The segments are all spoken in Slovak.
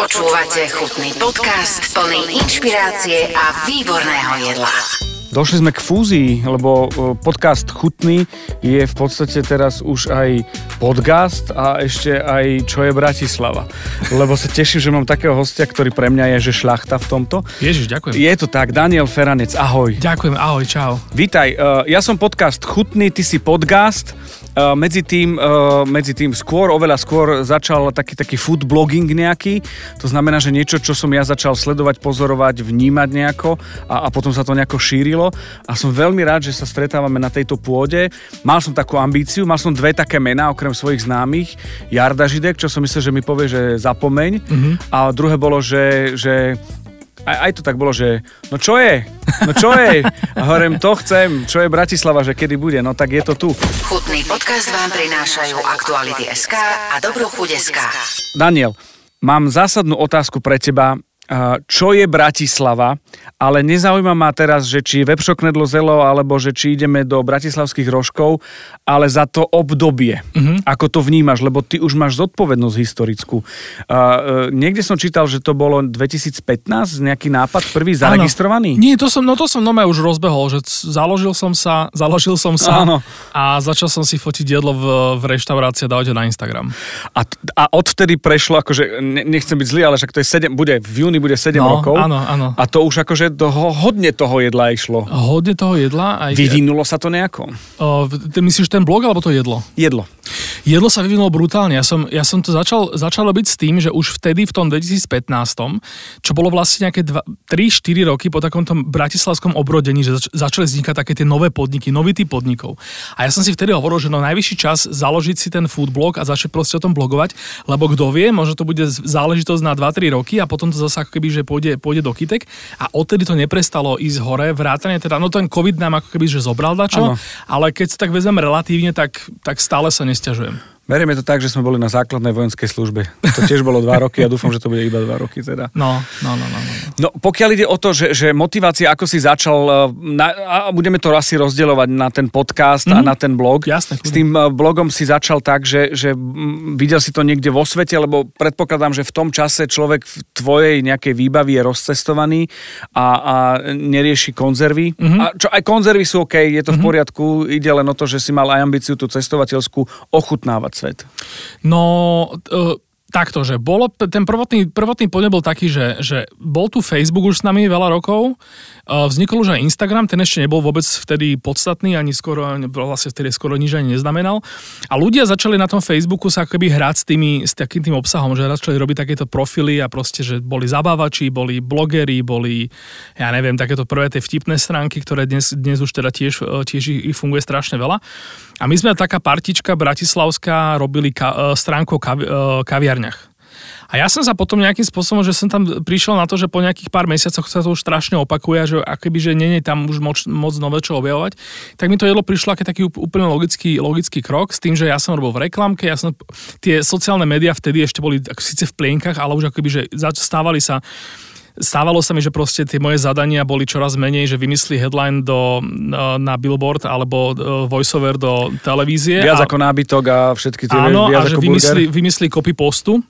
Počúvate chutný podcast plný inšpirácie a výborného jedla. Došli sme k fúzii, lebo e, podcast Chutný je v podstate teraz už aj podcast a ešte aj Čo je Bratislava. Lebo sa teším, že mám takého hostia, ktorý pre mňa je, že šlachta v tomto. Ježiš, ďakujem. Je to tak, Daniel Feranec, ahoj. Ďakujem, ahoj, čau. Vítaj, e, ja som podcast Chutný, ty si podcast. E, medzi tým, medzi tým skôr, oveľa skôr začal taký, taký food blogging nejaký. To znamená, že niečo, čo som ja začal sledovať, pozorovať, vnímať nejako a, a potom sa to nejako šírilo a som veľmi rád, že sa stretávame na tejto pôde. Mal som takú ambíciu, mal som dve také mená, okrem svojich známych. Jarda Židek, čo som myslel, že mi povie, že zapomeň. Mm-hmm. A druhé bolo, že, že aj, aj to tak bolo, že no čo je? No čo je? A hovorím, to chcem. Čo je Bratislava, že kedy bude? No tak je to tu. Chutný podcast vám prinášajú Aktuality SK a Dobrú chuť SK. Daniel, mám zásadnú otázku pre teba čo je Bratislava, ale nezaujíma ma teraz, že či je Vepšoknedlo zelo, alebo že či ideme do bratislavských rožkov, ale za to obdobie. Mm-hmm. Ako to vnímaš, lebo ty už máš zodpovednosť historickú. Uh, niekde som čítal, že to bolo 2015, nejaký nápad prvý zaregistrovaný? Áno. Nie, to som, no to som nome už rozbehol, že založil som sa, založil som sa Áno. a začal som si fotiť jedlo v, v reštaurácii a dávať na Instagram. A, a odvtedy prešlo, akože nechcem byť zlý, ale však to je 7, bude v júni bude 7 no, rokov. Áno, áno. A to už akože toho, hodne toho jedla išlo. Hodne toho jedla. Aj... Vyvinulo sa to nejako? O, ty myslíš ten blog alebo to jedlo? Jedlo. Jedlo sa vyvinulo brutálne. Ja som, ja som to začal, začal robiť s tým, že už vtedy v tom 2015, čo bolo vlastne nejaké 3-4 roky po takomto bratislavskom obrodení, že zač- začali vznikať také tie nové podniky, nový typ podnikov. A ja som si vtedy hovoril, že no najvyšší čas založiť si ten food blog a začať proste o tom blogovať, lebo kto vie, možno to bude záležitosť na 2-3 roky a potom to zase ako keby, že pôjde, pôjde do kytek. A odtedy to neprestalo ísť hore, vrátane teda, no ten COVID nám ako keby, že zobral dačo, ale keď sa tak vezmem relatívne, tak, tak stále sa nesťažujem. Berieme to tak, že sme boli na základnej vojenskej službe. To tiež bolo dva roky a dúfam, že to bude iba dva roky teda. No, no, no, no. No, no pokiaľ ide o to, že, že motivácia, ako si začal, eh, na, a budeme to asi rozdielovať na ten podcast mm-hmm. a mhm. na ten blog. Jasne. S tým eh, blogom si začal tak, že, že videl si to niekde vo svete, lebo predpokladám, že v tom čase človek v tvojej nejakej výbavy je rozcestovaný a, a nerieši konzervy. Mm-hmm. A čo aj konzervy sú OK, je to mm-hmm. v mhm. poriadku, ide len o to, že si mal aj ambíciu tú cestovateľskú ochutnávať svet? No, uh, takto, že bolo, ten prvotný, prvotný podnet bol taký, že, že bol tu Facebook už s nami veľa rokov, vznikol už aj Instagram, ten ešte nebol vôbec vtedy podstatný, ani skoro, vlastne vtedy skoro nič ani neznamenal. A ľudia začali na tom Facebooku sa akoby hrať s, tými, s takým tým obsahom, že začali robiť takéto profily a proste, že boli zabávači, boli blogeri, boli, ja neviem, takéto prvé tie vtipné stránky, ktoré dnes, dnes už teda tiež, tiež ich funguje strašne veľa. A my sme taká partička bratislavská robili ka, stránku o kavi, kaviarni kaviarniach. A ja som sa potom nejakým spôsobom, že som tam prišiel na to, že po nejakých pár mesiacoch sa to už strašne opakuje, že akoby, že nie je tam už moc, moc nové čo objavovať, tak mi to jedlo prišlo ako taký úplne logický, logický krok s tým, že ja som robil v reklamke, ja som, tie sociálne médiá vtedy ešte boli síce v plienkach, ale už akoby, že stávali sa stávalo sa mi, že proste tie moje zadania boli čoraz menej, že vymyslí headline do, na billboard alebo e, voiceover do televízie. Viac a, ako nábytok a všetky tie Áno, a že vymyslí, vymyslí copy postu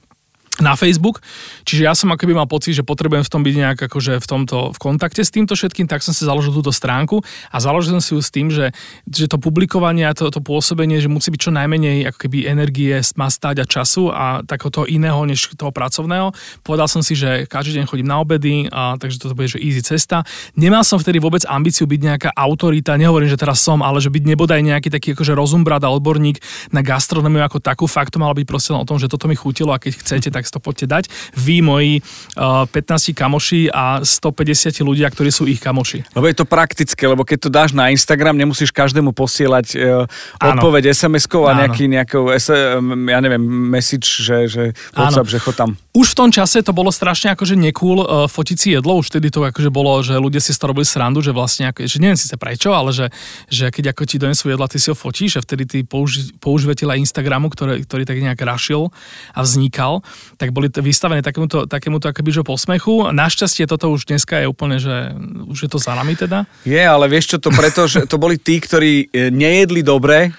na Facebook. Čiže ja som akoby mal pocit, že potrebujem v tom byť nejak akože v tomto v kontakte s týmto všetkým, tak som si založil túto stránku a založil som si ju s tým, že, že to publikovanie a to, to pôsobenie, že musí byť čo najmenej ako keby energie má stať a času a takého toho iného než toho pracovného. Povedal som si, že každý deň chodím na obedy, a, takže toto bude že easy cesta. Nemal som vtedy vôbec ambíciu byť nejaká autorita, nehovorím, že teraz som, ale že byť nebodaj nejaký taký akože rozumbrad a odborník na gastronómiu ako takú. Fakt to malo byť proste o tom, že toto mi chutilo a keď chcete, tak to poďte dať. Vy, moji uh, 15 kamoši a 150 ľudia, ktorí sú ich kamoši. Lebo je to praktické, lebo keď to dáš na Instagram, nemusíš každému posielať uh, odpoveď SMS-kou a nejaký, nejakou, ja neviem, message, že, že WhatsApp, že chod tam. Už v tom čase to bolo strašne akože nekúl uh, fotiť si jedlo, už vtedy to akože bolo, že ľudia si z toho robili srandu, že vlastne, ako, že neviem síce prečo, ale že, že keď ako ti donesú jedla, ty si ho fotíš a vtedy tí použi- používateľa Instagramu, ktorý, ktorý tak nejak rašil a vznikal, tak boli vystavené takémuto, takémuto akoby, že posmechu. Našťastie toto už dneska je úplne, že už je to za nami teda. Je, ale vieš čo to preto, že to boli tí, ktorí e, nejedli dobre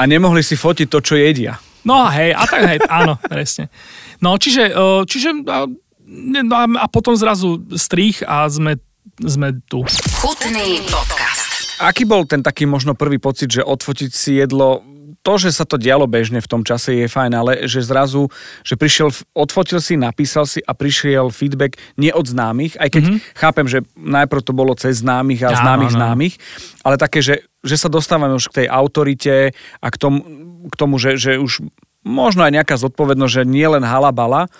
a nemohli si fotiť to, čo jedia. No hej, a tak hej, áno, presne. No čiže, e, čiže no a, a potom zrazu strich a sme, sme tu. Chutný podcast. Aký bol ten taký možno prvý pocit, že odfotiť si jedlo to, že sa to dialo bežne v tom čase je fajn, ale že zrazu, že prišiel, odfotil si, napísal si a prišiel feedback nie od známych, aj keď mm-hmm. chápem, že najprv to bolo cez známych a ja, známych no, no. známych, ale také, že, že sa dostávame už k tej autorite a k tomu, k tomu že, že už možno aj nejaká zodpovednosť, že nie len halabala,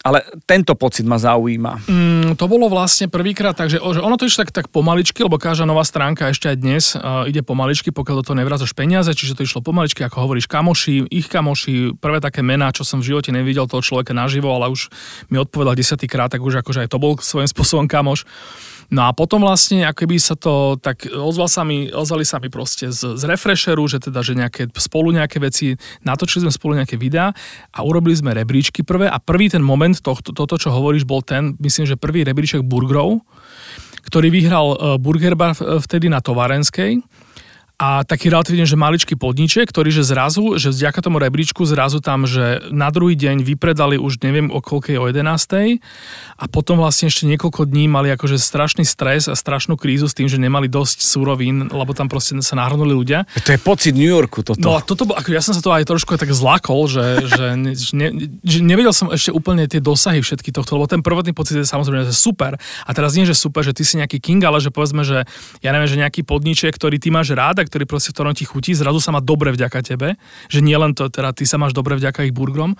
ale tento pocit ma zaujíma. Mm, to bolo vlastne prvýkrát, takže že ono to išlo tak, tak pomaličky, lebo každá nová stránka ešte aj dnes uh, ide pomaličky, pokiaľ do toho nevracaš peniaze, čiže to išlo pomaličky, ako hovoríš, kamoši, ich kamoši, prvé také mená, čo som v živote nevidel toho človeka naživo, ale už mi odpovedal desiatýkrát, tak už akože aj to bol svojím spôsobom kamoš. No a potom vlastne, ako by sa to, tak ozval sa mi, ozvali sa mi proste z, z refresheru, že teda, že nejaké, spolu nejaké veci, natočili sme spolu nejaké videá a urobili sme rebríčky prvé a prvý ten moment, to, toto, čo hovoríš, bol ten, myslím, že prvý rebríček burgerov, ktorý vyhral e, Burger Bar vtedy na Tovarenskej a taký relatívne, že maličký podniček, ktorý že zrazu, že vďaka tomu rebríčku zrazu tam, že na druhý deň vypredali už neviem o koľkej o 11. a potom vlastne ešte niekoľko dní mali akože strašný stres a strašnú krízu s tým, že nemali dosť súrovín, lebo tam proste sa nahrnuli ľudia. To je pocit New Yorku toto. No a toto, ako ja som sa to aj trošku tak zlakol, že, že, ne, ne, že nevedel som ešte úplne tie dosahy všetky tohto, lebo ten prvotný pocit je samozrejme že super. A teraz nie, že super, že ty si nejaký king, ale že povedzme, že ja neviem, že nejaký podniček, ktorý ty máš rád ktorý proste v ktorom ti chutí, zrazu sa má dobre vďaka tebe, že nie len to, teda ty sa máš dobre vďaka ich burgerom.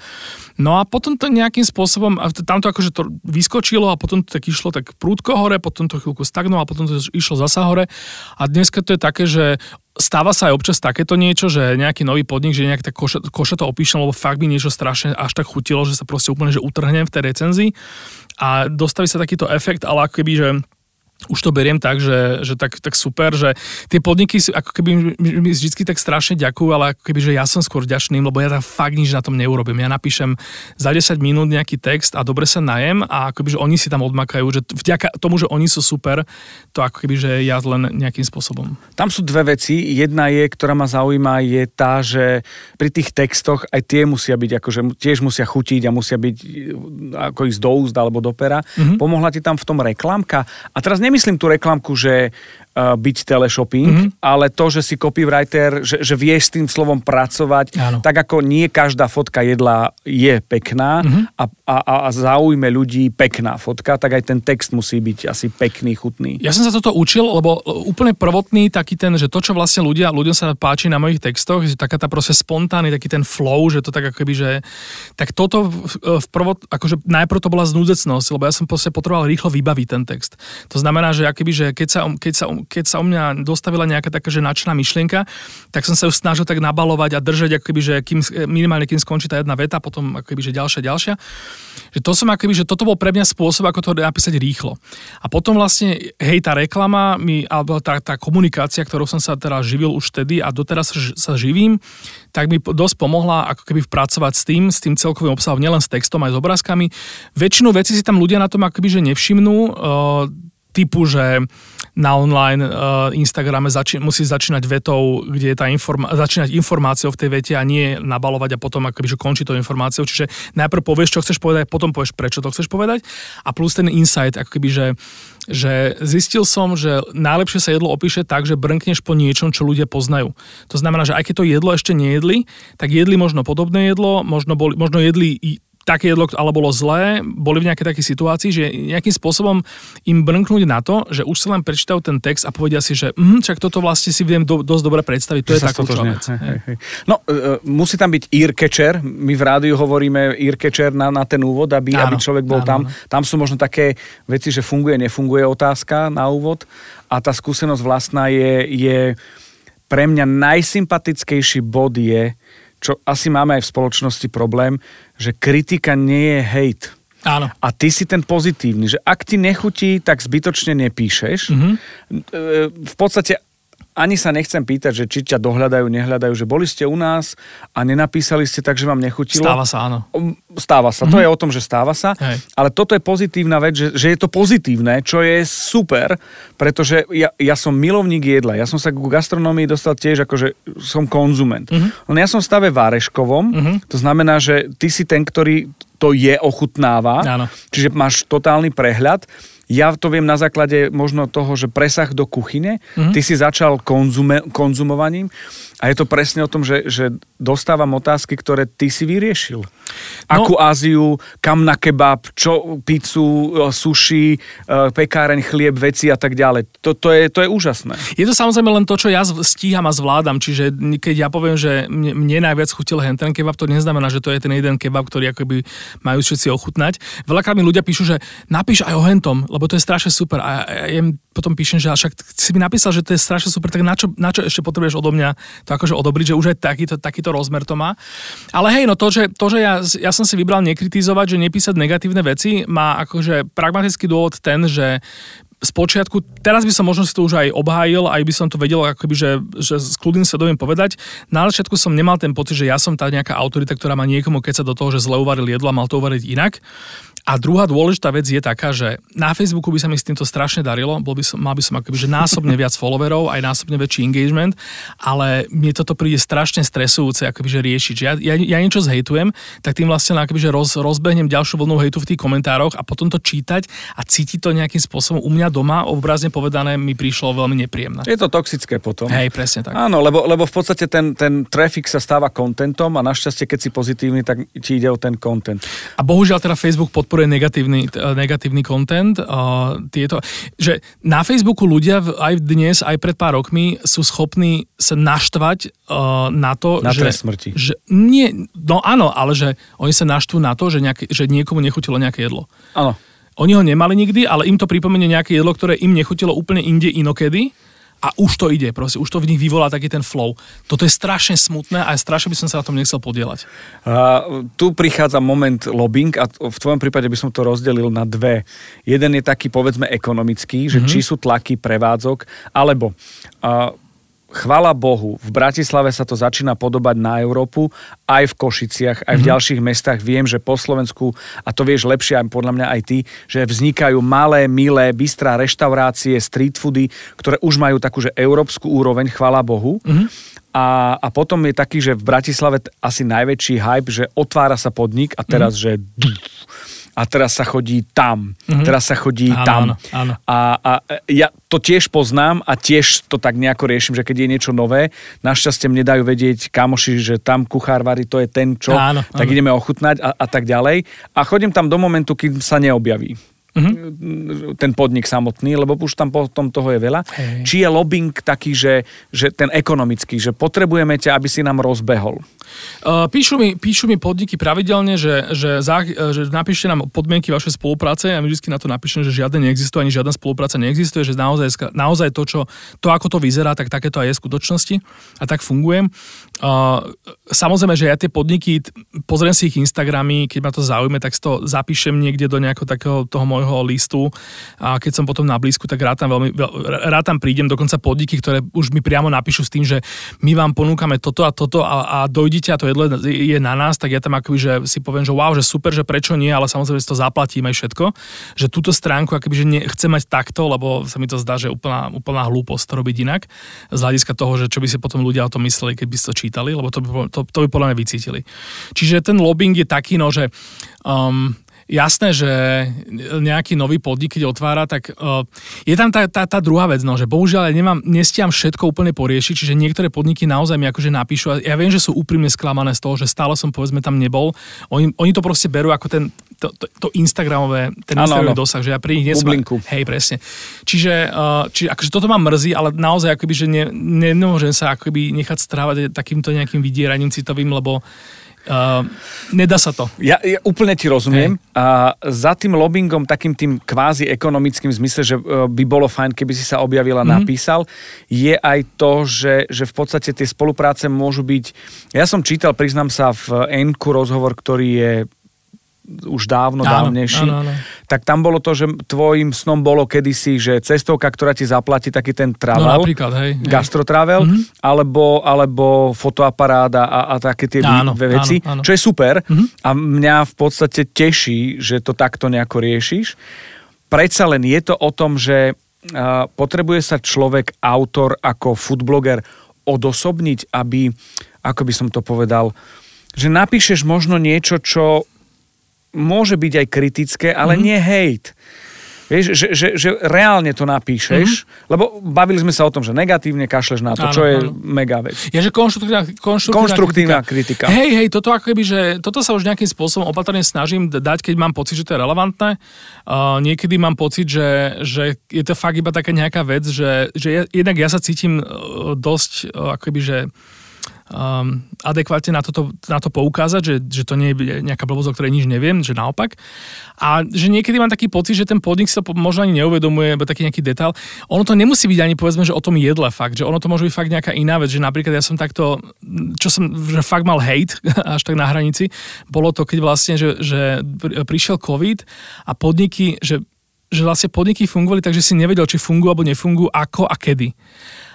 No a potom to nejakým spôsobom, a tam to akože to vyskočilo a potom to tak išlo tak prúdko hore, potom to chvíľku stagnovalo a potom to išlo zasa hore. A dneska to je také, že stáva sa aj občas takéto niečo, že nejaký nový podnik, že nejak tak koša, koša to opíšem, lebo fakt mi niečo strašne až tak chutilo, že sa proste úplne že utrhnem v tej recenzii a dostaví sa takýto efekt, ale ako keby, že už to beriem tak, že, že tak, tak super, že tie podniky sú, ako keby mi vždy tak strašne ďakujú, ale ako keby, že ja som skôr vďačný, lebo ja tam fakt nič na tom neurobím. Ja napíšem za 10 minút nejaký text a dobre sa najem a ako keby, že oni si tam odmakajú, že vďaka tomu, že oni sú super, to ako keby, že ja len nejakým spôsobom. Tam sú dve veci. Jedna je, ktorá ma zaujíma, je tá, že pri tých textoch aj tie musia byť, akože tiež musia chutiť a musia byť ako ísť do úzda alebo do pera. Mm-hmm. Pomohla ti tam v tom reklamka. A teraz nemyslím tú reklamku, že uh, byť teleshopping, mm-hmm. ale to, že si copywriter, že, že vieš s tým slovom pracovať, Áno. tak ako nie každá fotka jedla je pekná mm-hmm. a, a, a zaujme ľudí pekná fotka, tak aj ten text musí byť asi pekný, chutný. Ja som sa toto učil, lebo úplne prvotný taký ten, že to, čo vlastne ľudia, ľuďom sa páči na mojich textoch, že taká tá proste spontánny, taký ten flow, že to tak akoby, že tak toto v, v prvot, akože najprv to bola znúdecnosť, lebo ja som proste potreboval rýchlo vybaviť ten text. To znamená, že akoby, že keď sa, keď sa keď sa o mňa dostavila nejaká taká, že načná myšlienka, tak som sa ju snažil tak nabalovať a držať, akoby, že kým, minimálne kým skončí tá jedna veta, potom akoby, že ďalšia, ďalšia. Že to som akoby, že toto bol pre mňa spôsob, ako to napísať rýchlo. A potom vlastne, hej, tá reklama, mi, alebo tá, tá komunikácia, ktorou som sa teraz živil už vtedy a doteraz sa živím, tak mi dosť pomohla ako keby pracovať s tým, s tým celkovým obsahom, nielen s textom, aj s obrázkami. Väčšinu vecí si tam ľudia na tom akoby, že nevšimnú, uh, typu, že na online uh, Instagrame zači- musí začínať vetou, kde je tá informa- začínať informáciou v tej vete a nie nabalovať a potom akoby, že končí to informáciou. Čiže najprv povieš, čo chceš povedať, potom povieš, prečo to chceš povedať a plus ten insight, ako že, že zistil som, že najlepšie sa jedlo opíše tak, že brnkneš po niečom, čo ľudia poznajú. To znamená, že aj keď to jedlo ešte nejedli, tak jedli možno podobné jedlo, možno, boli, možno jedli také jedlo, ale bolo zlé, boli v nejakej takej situácii, že nejakým spôsobom im brnknúť na to, že už si len prečítajú ten text a povedia si, že hm, čak toto vlastne si viem do, dosť dobre predstaviť, to že je tá kľúčová vec. Hej, hej. No, uh, musí tam byť ear catcher, my v rádiu hovoríme ear catcher na, na ten úvod, aby, áno, aby človek bol áno, tam. Áno. Tam sú možno také veci, že funguje, nefunguje otázka na úvod a tá skúsenosť vlastná je, je pre mňa najsympatickejší bod je, čo asi máme aj v spoločnosti problém, že kritika nie je hate. Áno. A ty si ten pozitívny, že ak ti nechutí, tak zbytočne nepíšeš. Mm-hmm. V podstate ani sa nechcem pýtať, že či ťa dohľadajú, nehľadajú, že boli ste u nás a nenapísali ste tak, že vám nechutilo. Stáva sa, áno. Stáva sa, mm-hmm. to mhm. je o tom, že stáva sa, Hej. ale toto je pozitívna vec, že, že je to pozitívne, čo je super, pretože ja, ja som milovník jedla, ja som sa ku gastronómii dostal tiež ako, že som konzument. Mm-hmm. No ja som v stave Váreškovom, mm-hmm. to znamená, že ty si ten, ktorý to je ochutnáva. Áno. Čiže máš totálny prehľad. Ja to viem na základe možno toho, že presah do kuchyne, mm-hmm. ty si začal konzume, konzumovaním a je to presne o tom, že, že dostávam otázky, ktoré ty si vyriešil. Akú No. Áziu, kam na kebab, čo, pizzu, e, sushi, e, pekáreň, chlieb, veci a tak ďalej. To, to, je, to je úžasné. Je to samozrejme len to, čo ja stíham a zvládam, čiže keď ja poviem, že mne, mne najviac chutil hen ten kebab, to neznamená, že to je ten jeden kebab, ktorý akoby majú všetci ochutnať. Veľakrát mi ľudia píšu, že napíš aj o hentom, lebo to je strašne super. A ja, ja im potom píšem, že však si mi napísal, že to je strašne super, tak na čo, na čo ešte potrebuješ odo mňa to akože odobriť, že už aj takýto, takýto rozmer to má. Ale hej, no to, že, to, že ja, ja som si vybral nekritizovať, že nepísať negatívne veci, má akože pragmatický dôvod ten, že z počiatku, teraz by som možno si to už aj obhájil, aj by som to vedel, akoby, že, že s kľudným svedomím povedať. Na začiatku som nemal ten pocit, že ja som tá nejaká autorita, ktorá má niekomu keď sa do toho, že zle uvaril jedlo a mal to uvariť inak. A druhá dôležitá vec je taká, že na Facebooku by sa mi s týmto strašne darilo, bol by som, mal by som akoby, že násobne viac followerov, aj násobne väčší engagement, ale mne toto príde strašne stresujúce akoby, že riešiť. Že ja, ja, ja niečo zhejtujem, tak tým vlastne akoby, že roz, rozbehnem ďalšiu vlnu hejtu v tých komentároch a potom to čítať a cítiť to nejakým spôsobom u mňa doma, obrazne povedané, mi prišlo veľmi nepríjemné. Je to toxické potom. Hej, presne tak. Áno, lebo, lebo v podstate ten, ten traffic sa stáva kontentom a našťastie, keď si pozitívny, tak ti ide o ten content. A bohužiaľ teda Facebook podporuje negatívny, t- negatívny content. Uh, tieto, že na Facebooku ľudia aj dnes, aj pred pár rokmi sú schopní sa naštvať uh, na to, Na že... smrti. Že, nie, no áno, ale že oni sa naštvú na to, že, nejaké, že niekomu nechutilo nejaké jedlo. Áno. Oni ho nemali nikdy, ale im to pripomenie nejaké jedlo, ktoré im nechutilo úplne inde inokedy a už to ide, proste, už to v nich vyvolá taký ten flow. Toto je strašne smutné a strašne by som sa na tom nechcel podielať. A tu prichádza moment lobbying a v tvojom prípade by som to rozdelil na dve. Jeden je taký povedzme ekonomický, že mm-hmm. či sú tlaky prevádzok, alebo a, chvala Bohu, v Bratislave sa to začína podobať na Európu, aj v Košiciach, aj v mm-hmm. ďalších mestách. Viem, že po Slovensku, a to vieš lepšie aj podľa mňa aj ty, že vznikajú malé, milé, bystrá reštaurácie, street foody, ktoré už majú takú, že európsku úroveň, chvala Bohu. Mm-hmm. A, a potom je taký, že v Bratislave asi najväčší hype, že otvára sa podnik a teraz, mm. že a teraz sa chodí tam, mm-hmm. teraz sa chodí Áno, tam. áno, áno. A, a ja to tiež poznám a tiež to tak nejako riešim, že keď je niečo nové, našťastie mne dajú vedieť kamoši, že tam kuchár varí, to je ten čo, Áno, tak áno. ideme ochutnať a, a tak ďalej. A chodím tam do momentu, kým sa neobjaví mm-hmm. ten podnik samotný, lebo už tam potom toho je veľa. Hej. Či je lobbying taký, že, že ten ekonomický, že potrebujeme ťa, aby si nám rozbehol. Uh, píšu, mi, píšu mi podniky pravidelne, že, že, za, že napíšte nám podmienky vašej spolupráce a my vždy na to napíšem, že žiadne neexistuje, ani žiadna spolupráca neexistuje, že naozaj, naozaj to, čo, to, ako to vyzerá, tak takéto aj je v skutočnosti a tak fungujem. Uh, samozrejme, že ja tie podniky, pozriem si ich Instagramy, keď ma to zaujme, tak to zapíšem niekde do nejakého takého toho môjho listu a keď som potom na blízku, tak rád tam, veľmi, veľ- rád tam prídem, dokonca podniky, ktoré už mi priamo napíšu s tým, že my vám ponúkame toto a toto a, a dojdite a to jedlo je na nás, tak ja tam akoby, že si poviem, že wow, že super, že prečo nie, ale samozrejme si to zaplatím aj všetko. Že túto stránku akoby, že chcem mať takto, lebo sa mi to zdá, že úplná, úplná hlúposť to robiť inak. Z hľadiska toho, že čo by si potom ľudia o tom mysleli, keď by si to čítali, lebo to by, to, to by podľa mňa vycítili. Čiže ten lobbying je taký, no, že um, jasné, že nejaký nový podnik, keď otvára, tak uh, je tam tá, tá, tá druhá vec, no, že bohužiaľ ja nemám, nestiam všetko úplne poriešiť, čiže niektoré podniky naozaj mi akože napíšu a ja viem, že sú úprimne sklamané z toho, že stále som povedzme tam nebol. Oni, oni to proste berú ako ten, to, to, to Instagramové, ten Áno, Instagramový áno. dosah, že ja pri nich nie som... Hej, presne. Čiže, uh, čiže akože toto ma mrzí, ale naozaj akoby, že ne, nemôžem sa akoby nechať strávať takýmto nejakým vydieraním citovým, lebo uh, nedá sa to. Ja, ja úplne ti rozumiem. A za tým lobbyingom, takým tým kvázi ekonomickým zmysle, že e, by bolo fajn, keby si sa objavila, mm-hmm. napísal, je aj to, že, že v podstate tie spolupráce môžu byť... Ja som čítal, priznám sa, v Enku rozhovor, ktorý je už dávno, Áno, dávnejší, áno, áno. tak tam bolo to, že tvojim snom bolo kedysi, že cestovka, ktorá ti zaplatí taký ten No travel, napríklad, hej. hej. gastrotravel, Mhm. mm-hmm. alebo, alebo fotoaparát a, a také tie Áno, ve- veci, áno, áno. čo je super Mhm. a mňa v podstate teší, že to takto nejako riešiš. Predsa len je to o tom, že a, potrebuje sa človek, autor ako foodbloger odosobniť, aby, ako by som to povedal, že napíšeš možno niečo, čo môže byť aj kritické, ale mm-hmm. nie hejt. Vieš, že, že, že reálne to napíšeš, mm-hmm. lebo bavili sme sa o tom, že negatívne kašleš na to, áno, čo je áno. mega vec. Je, že konštruktívna, konštruktívna, konštruktívna kritika. kritika. Hej, hej, toto ako keby, že toto sa už nejakým spôsobom opatrne snažím dať, keď mám pocit, že to je relevantné. Uh, niekedy mám pocit, že, že je to fakt iba taká nejaká vec, že, že ja, jednak ja sa cítim uh, dosť uh, ako keby, že um, adekvátne na, toto, na to poukázať, že, že to nie je nejaká blbosť, o ktorej nič neviem, že naopak. A že niekedy mám taký pocit, že ten podnik sa možno ani neuvedomuje, alebo taký nejaký detail. Ono to nemusí byť ani povedzme, že o tom jedle fakt, že ono to môže byť fakt nejaká iná vec, že napríklad ja som takto, čo som že fakt mal hate až tak na hranici, bolo to, keď vlastne, že, že prišiel COVID a podniky, že že vlastne podniky fungovali, takže si nevedel, či fungujú alebo nefungujú, ako a kedy.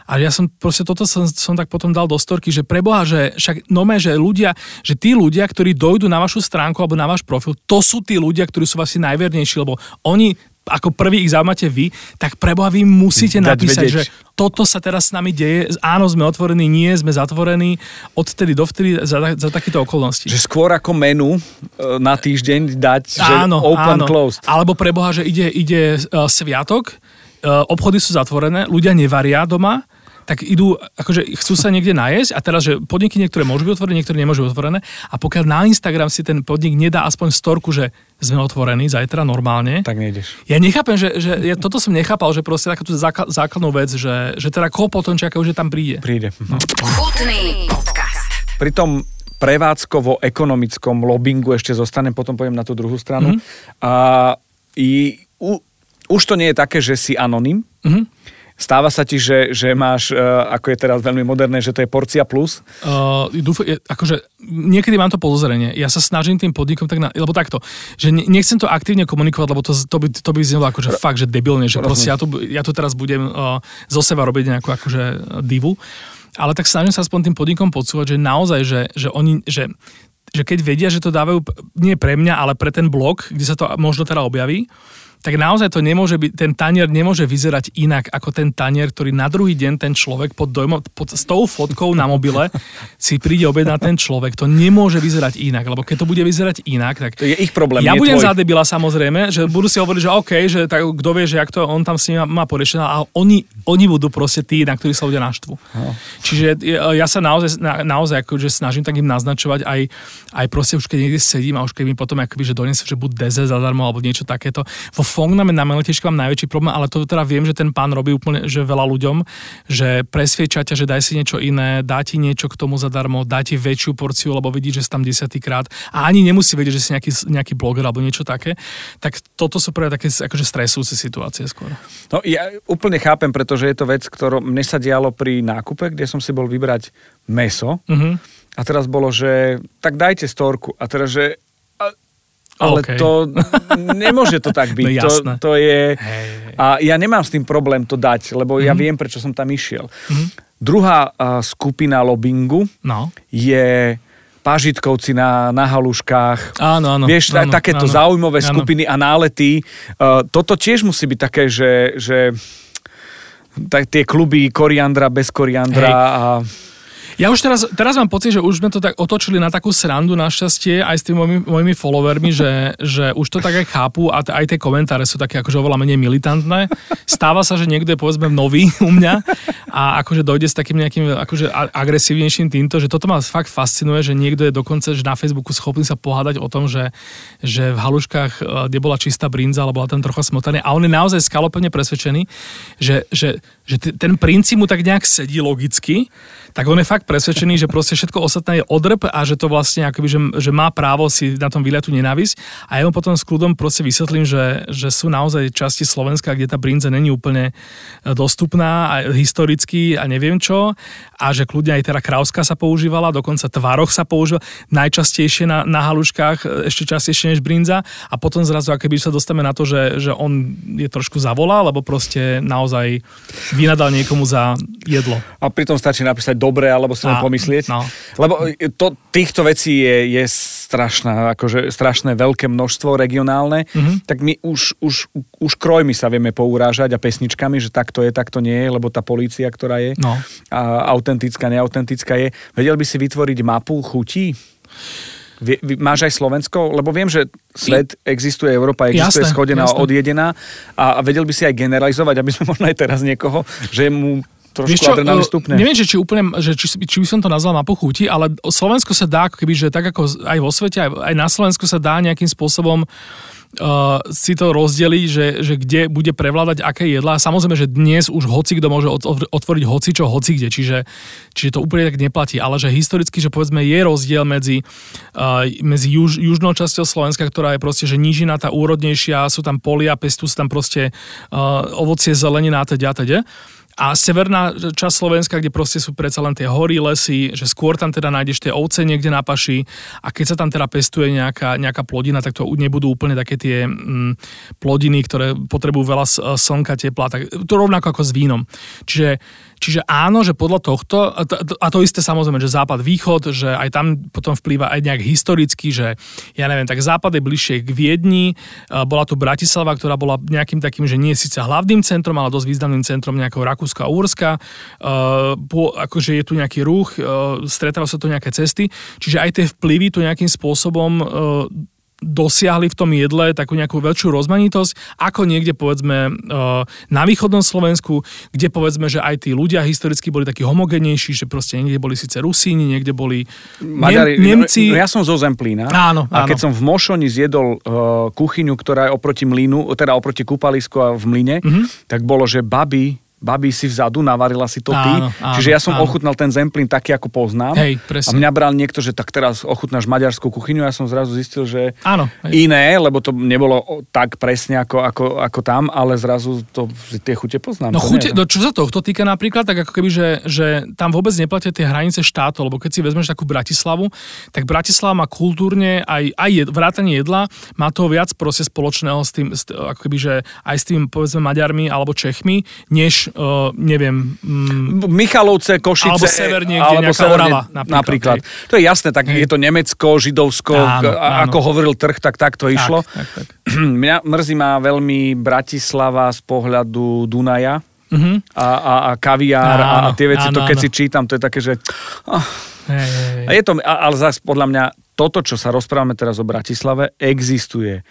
A ja som proste toto som, som tak potom dal do storky, že preboha, že však nome, že ľudia, že tí ľudia, ktorí dojdú na vašu stránku alebo na váš profil, to sú tí ľudia, ktorí sú asi najvernejší, lebo oni ako prvý ich zaujímate vy, tak preboha vy musíte Dať napísať, vedieť. že toto sa teraz s nami deje, áno, sme otvorení, nie, sme zatvorení, odtedy dovtedy za, za takéto okolnosti. Že skôr ako menu e, na týždeň dať, že áno, open, áno. closed. Alebo preboha, že ide, ide uh, sviatok, uh, obchody sú zatvorené, ľudia nevaria doma, tak idú, akože chcú sa niekde nájsť a teraz, že podniky niektoré môžu byť otvorené, niektoré nemôžu byť otvorené a pokiaľ na Instagram si ten podnik nedá aspoň storku, že sme otvorení zajtra normálne. Tak nejdeš. Ja nechápem, že, že ja toto som nechápal, že proste takú základnú vec, že, že teda koho potom čakajú, že tam príde. Príde. No. Chutný podcast. Pri tom prevádzkovo-ekonomickom lobbingu ešte zostanem, potom poviem na tú druhú stranu. Mm-hmm. A i, u, už to nie je také, že si anonym. Mm-hmm Stáva sa ti, že, že máš, uh, ako je teraz veľmi moderné, že to je porcia plus? Uh, dúfam, akože niekedy mám to podozrenie. Ja sa snažím tým podnikom tak na, lebo takto, že nechcem to aktívne komunikovať, lebo to, to by, to by znelo akože R- fakt, že debilne, že proste ja tu, ja tu teraz budem uh, zo seba robiť nejakú akože divu. Ale tak snažím sa aspoň tým podnikom podsúvať, že naozaj, že, že oni, že že keď vedia, že to dávajú nie pre mňa, ale pre ten blog, kde sa to možno teda objaví, tak naozaj to nemôže byť, ten tanier nemôže vyzerať inak ako ten tanier, ktorý na druhý deň ten človek pod, dojmo, pod s tou fotkou na mobile si príde objednať ten človek. To nemôže vyzerať inak, lebo keď to bude vyzerať inak, tak... To je ich problém, Ja budem tvoj. za debila samozrejme, že budú si hovoriť, že OK, že tak kto vie, že jak to on tam s ním má porešené, a oni, oni budú proste tí, na ktorí sa ľudia naštvu. No. Čiže ja sa naozaj, na, naozaj akože snažím tak im naznačovať aj, aj proste už keď niekde sedím a už keď mi potom akoby, že donesú, že buď deze zadarmo alebo niečo takéto. Vo Fongname na Meletieške mám najväčší problém, ale to teda viem, že ten pán robí úplne že veľa ľuďom, že presvieča ťa, že daj si niečo iné, dá ti niečo k tomu zadarmo, dá ti väčšiu porciu, lebo vidí, že si tam desiatýkrát a ani nemusí vedieť, že si nejaký, nejaký bloger alebo niečo také. Tak toto sú práve také akože stresujúce situácie skôr. No ja úplne chápem, pretože je to vec, ktorú mne sa dialo pri nákupe, kde som si bol vybrať meso. Uh-huh. A teraz bolo, že tak dajte storku. A teraz, že ale okay. to nemôže to tak byť. No, to, to je... A ja nemám s tým problém to dať, lebo mm-hmm. ja mhm. viem, prečo som tam išiel. Mm-hmm. Druhá uh, skupina lobbingu no. je pážitkovci na, na haluškách. Áno, áno. Vieš, áno, takéto áno, záujmové áno. skupiny a nálety. Uh, toto tiež musí byť také, že, že tak tie kluby koriandra bez koriandra Hej. a ja už teraz, teraz mám pocit, že už sme to tak otočili na takú srandu našťastie aj s tými mojimi, mojimi followermi, že, že už to tak aj chápu a t- aj tie komentáre sú také akože oveľa menej militantné. Stáva sa, že niekto je povedzme nový u mňa a akože dojde s takým nejakým akože agresívnejším týmto, že toto ma fakt fascinuje, že niekto je dokonca že na Facebooku schopný sa pohádať o tom, že, že v haluškách e, kde bola čistá brinza, alebo bola tam trocha smotané a on je naozaj skalopevne presvedčený, že, že, že ten princíp mu tak nejak sedí logicky, tak on je fakt presvedčený, že proste všetko ostatné je odrb a že to vlastne akoby, že, že má právo si na tom tú nenávisť. A ja mu potom s kľudom proste vysvetlím, že, že sú naozaj časti Slovenska, kde tá brinza není úplne e, dostupná a historicky a neviem čo. A že kľudne aj teda krauska sa používala, dokonca tvaroch sa používal najčastejšie na, na haluškách, e, ešte častejšie než brinza. A potom zrazu akoby sa dostame na to, že, že on je trošku zavolá, lebo proste naozaj vynadal niekomu za jedlo. A pritom stačí napísať dobre, alebo si len pomyslieť. No. Lebo to, týchto vecí je, je strašná, akože strašné veľké množstvo regionálne, mm-hmm. tak my už, už, už krojmi sa vieme pourážať a pesničkami, že takto je, takto nie je, lebo tá polícia, ktorá je no. a autentická, neautentická je. Vedel by si vytvoriť mapu chutí? Vie, máš aj Slovensko? Lebo viem, že svet existuje, Európa existuje Jasné, schodená, jasné. odjedená a, a vedel by si aj generalizovať, aby sme možno aj teraz niekoho, že mu trošku Vieš čo, adrenalín e, stupne. neviem, že či úplne, že či, či by som to nazval na pochúti, ale Slovensko sa dá, keby, že tak ako aj vo svete, aj, aj na Slovensku sa dá nejakým spôsobom uh, si to rozdeliť, že, že kde bude prevládať aké jedlá. Samozrejme, že dnes už hoci kto môže otvoriť hoci čo, hoci kde, čiže, čiže to úplne tak neplatí. Ale že historicky, že povedzme je rozdiel medzi, uh, medzi juž, južnou časťou Slovenska, ktorá je proste, že nížina tá úrodnejšia, sú tam polia, pestú sa tam proste uh, ovocie, zelenina a teda, teda. A severná časť Slovenska, kde proste sú predsa len tie hory, lesy, že skôr tam teda nájdeš tie ovce niekde na paši a keď sa tam teda pestuje nejaká, nejaká plodina, tak to nebudú úplne také tie mm, plodiny, ktoré potrebujú veľa slnka, tepla, tak to rovnako ako s vínom. Čiže, čiže áno, že podľa tohto, a to, isté samozrejme, že západ, východ, že aj tam potom vplýva aj nejak historicky, že ja neviem, tak západ je bližšie k Viedni, bola tu Bratislava, ktorá bola nejakým takým, že nie je síce hlavným centrom, ale dosť významným centrom nejakého Rakúska a Úrska. Akože je tu nejaký ruch, stretávajú sa tu nejaké cesty, čiže aj tie vplyvy tu nejakým spôsobom uh, dosiahli v tom jedle takú nejakú väčšiu rozmanitosť, ako niekde povedzme uh, na východnom Slovensku, kde povedzme, že aj tí ľudia historicky boli takí homogénejší, že proste niekde boli síce Rusíni, niekde boli Maďari, Nem- Nemci. No, ja som zo Zemplína. Áno, A áno. keď som v Mošoni zjedol uh, kuchyňu, ktorá je oproti mlynu, teda oproti kúpalisku a v mlyne, Mhm. mm-hmm. tak bolo, že babi babi si vzadu, navarila si to ty. Áno, Čiže ja som áno. ochutnal ten zemplín taký, ako poznám. Hej, a presne. mňa bral niekto, že tak teraz ochutnáš maďarskú kuchyňu. Ja som zrazu zistil, že Áno, hej. iné, lebo to nebolo tak presne ako, ako, ako tam, ale zrazu to, tie chute poznám. No to chute, neviem. no čo sa tohto týka napríklad, tak ako keby, že, že tam vôbec neplatia tie hranice štátov, lebo keď si vezmeš takú Bratislavu, tak Bratislava má kultúrne aj, aj jed, vrátanie jedla, má toho viac proste spoločného s tým, s, ako keby, že aj s tým povedzme Maďarmi alebo Čechmi, než, uh, neviem, mm, Michalovce, Košice. Alebo sever niekde, nejaká Orava, napríklad, napríklad. To je jasné, tak je to Nemecko, Židovsko, Áno, áno. ako hovoril trh, tak tak to išlo. tak, tak. Mňa mrzí ma veľmi Bratislava z pohľadu Dunaja. Mhm. A, a, a kaviár a, a Áno, tie veci, to áno, keď áno. si čítam, to je také, že... ah, Hej, hej, a je to, ale zase podľa mňa toto, čo sa rozprávame teraz o Bratislave, existuje.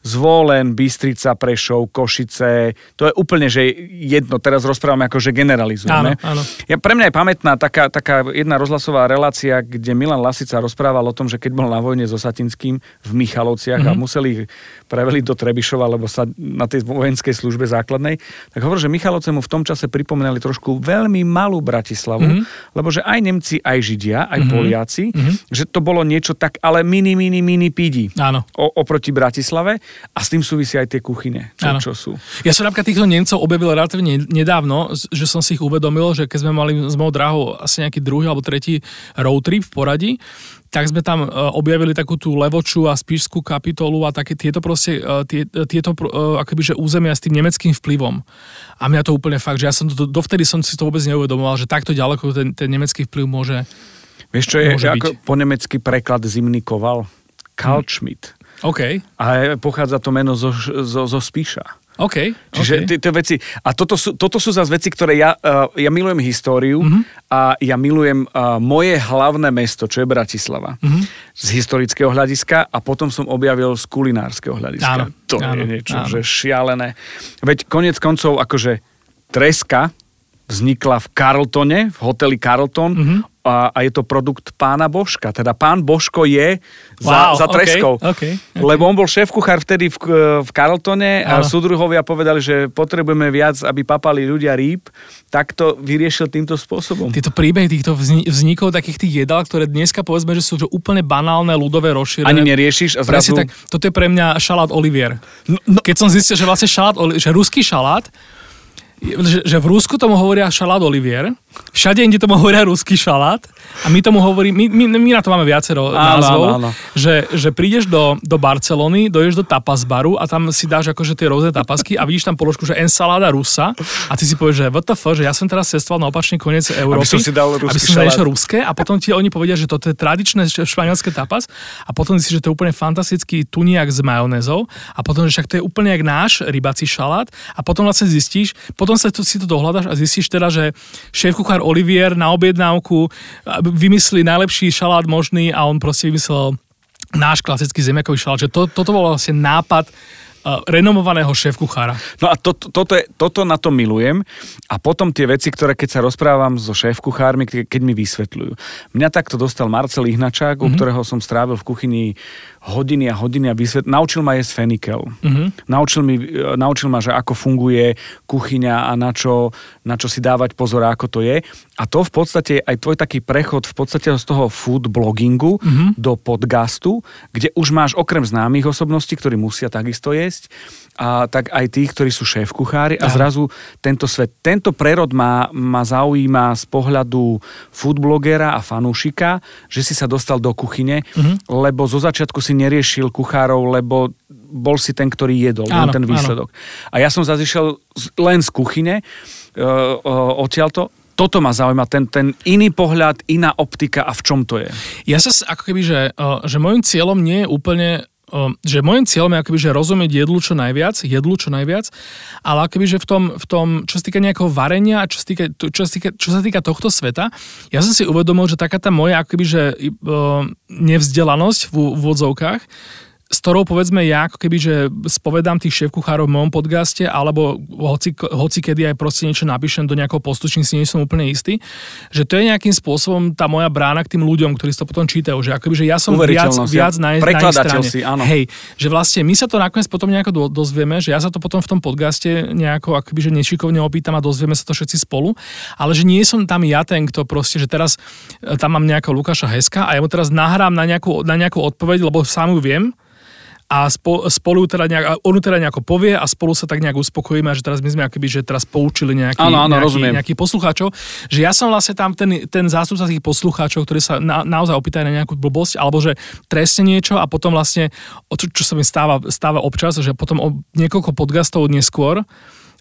Zvolen, Bystrica, Prešov, Košice, to je úplne, že jedno, teraz rozprávame ako, že generalizujeme. Áno, áno. Ja, pre mňa je pamätná taká, taká jedna rozhlasová relácia, kde Milan Lasica rozprával o tom, že keď bol na vojne so Satinským v Michalovciach Mhm. mm-hmm. a museli ich preveliť do Trebišova, lebo sa na tej vojenskej službe základnej, tak hovoril, že Michalovce mu v tom čase pripomínali trošku veľmi malú Bratislavu, Mhm. mm-hmm. lebo že aj Nemci, aj Židia, aj mm-hmm. Poliaci, mm-hmm. že to bolo niečo tak, ale mini, mini, mini pidi Áno. o, oproti Bratislave a s tým súvisí aj tie kuchyne, čo, Áno. čo sú. Ja som napríklad týchto Nemcov objavil relatívne nedávno, že som si ich uvedomil, že keď sme mali s mojou drahou asi nejaký druhý alebo tretí road trip v poradí, tak sme tam e, objavili takú tú Levoču a Spišskú kapitolu a také tieto proste, e, tie, tieto e, akoby, že územia s tým nemeckým vplyvom. A mňa to úplne fakt, že ja som to, dovtedy som si to vôbec neuvedomoval, že takto ďaleko ten, ten nemecký vplyv môže... Vieš, čo je ako byť. po nemecky preklad zimný koval? Kalčmit. OK, A pochádza to meno zo, zo, zo Spíša. OK, Čiže OK. tieto veci, a toto sú, toto sú zase veci, ktoré ja, uh, ja milujem históriu Mhm. a ja milujem uh, moje hlavné mesto, čo je Bratislava. Mhm. Z historického hľadiska a potom som objavil z kulinárskeho hľadiska. Áno, to áno, je niečo, áno. že šialené. Veď konec koncov, akože treska vznikla v Carltone, v hoteli Carlton Mhm. A, a je to produkt pána Božka. Teda pán Božko je za, Wow, za treskou. ok, ok. Lebo on bol šéf-kuchár vtedy v, v Carltone a Áno. súdruhovia povedali, že potrebujeme viac, aby papali ľudia rýb, tak to vyriešil týmto spôsobom. Tieto príbehy týchto vzni- vznikov takých tých jedál, ktoré dneska povedzme, že sú že úplne banálne, ľudové, rozšírené. Ani neriešiš a zrazu... Presne tak. Toto je pre mňa šalát Olivier. No, no, Keď som zistil, že vlastne šalát, že ruský šalát, že, že v Rusku tomu hovoria šalát Olivier, všade inde tomu hovoria ruský šalát a my tomu hovorí, my, my, my na to máme viacero Áno, názvov, áno, áno. Že, že prídeš do, do Barcelony, dojdeš do tapas baru a tam si dáš akože tie rôzne tapasky a vidíš tam položku, že ensaláda rusa a ty si povieš, že WTF, že ja som teraz cestoval na opačný koniec Európy, som si dal aby som dal ruské a potom ti oni povedia, že toto je tradičné španielské tapas a potom si, že to je úplne fantastický tuniak s majonézou a potom, že však to je úplne jak náš rybací šalát a potom vlastne zistíš, potom sa tu, si to dohľadaš a zistíš teda, že šéf kuchár Olivier na objednávku vymyslí najlepší šalát možný a on proste vymyslel náš klasický zemiakový šalát, že to, toto bol vlastne nápad renomovaného šéf-kuchára. No a to, to, toto, je, toto na to milujem a potom tie veci, ktoré keď sa rozprávam so šéf-kuchármi, ke- keď mi vysvetľujú. Mňa takto dostal Marcel Ihnačák, mm-hmm. u ktorého som strávil v kuchyni hodiny a hodiny a vysvet... naučil ma jesť fenikel. Mm-hmm. Naučil, mi, e, naučil ma, že ako funguje kuchyňa a na čo, na čo si dávať pozor, ako to je. A to v podstate aj tvoj taký prechod v podstate z toho food blogingu mm-hmm. do podcastu, kde už máš okrem známych osobností, ktorí musia takisto jesť, a tak aj tých, ktorí sú šéf kuchári a zrazu tento svet, tento prerod ma, ma zaujíma z pohľadu foodblogera a fanúšika, že si sa dostal do kuchyne, mm-hmm. lebo zo začiatku si neriešil kuchárov, lebo bol si ten, ktorý jedol, áno, ten výsledok. Áno. A ja som zazišiel len z kuchyne, uh, uh, odtiaľto, toto ma zaujíma, ten, ten iný pohľad, iná optika a v čom to je? Ja sa ako keby, že, že môjim cieľom nie je úplne že môjim cieľom je akoby, že rozumieť jedlu čo najviac, jedlu čo najviac, ale akoby, že v tom, v tom čo sa týka nejakého varenia a čo sa týka, čo týka, čo sa týka tohto sveta, ja som si uvedomil, že taká tá moja akoby, že uh, nevzdelanosť v, v s ktorou povedzme ja ako keby, že spovedám tých šéf kuchárov v mojom podcaste, alebo hoci, hoci kedy aj proste niečo napíšem do nejakého postu, čím si nie som úplne istý, že to je nejakým spôsobom tá moja brána k tým ľuďom, ktorí si to potom čítajú, že akoby, že ja som viac, viac na, na ich strane. Si, áno. Hej, že vlastne my sa to nakoniec potom nejako dozvieme, že ja sa to potom v tom podcaste nejako akoby, že nešikovne opýtam a dozvieme sa to všetci spolu, ale že nie som tam ja ten, kto proste, že teraz e, tam mám nejakého Lukáša Heska a ja mu teraz nahrám na nejakú, na nejakú odpoveď, lebo sám ju viem, a spo, spolu teda nejak, on teda nejako povie a spolu sa tak nejak uspokojíme, že teraz my sme akoby, že teraz poučili nejaký, áno, áno, nejaký, nejaký poslucháčov, že ja som vlastne tam ten, ten zástupca tých poslucháčov, ktorí sa na, naozaj opýtajú na nejakú blbosť, alebo že trestne niečo a potom vlastne, čo, čo sa mi stáva, stáva občas, že potom o niekoľko podcastov neskôr,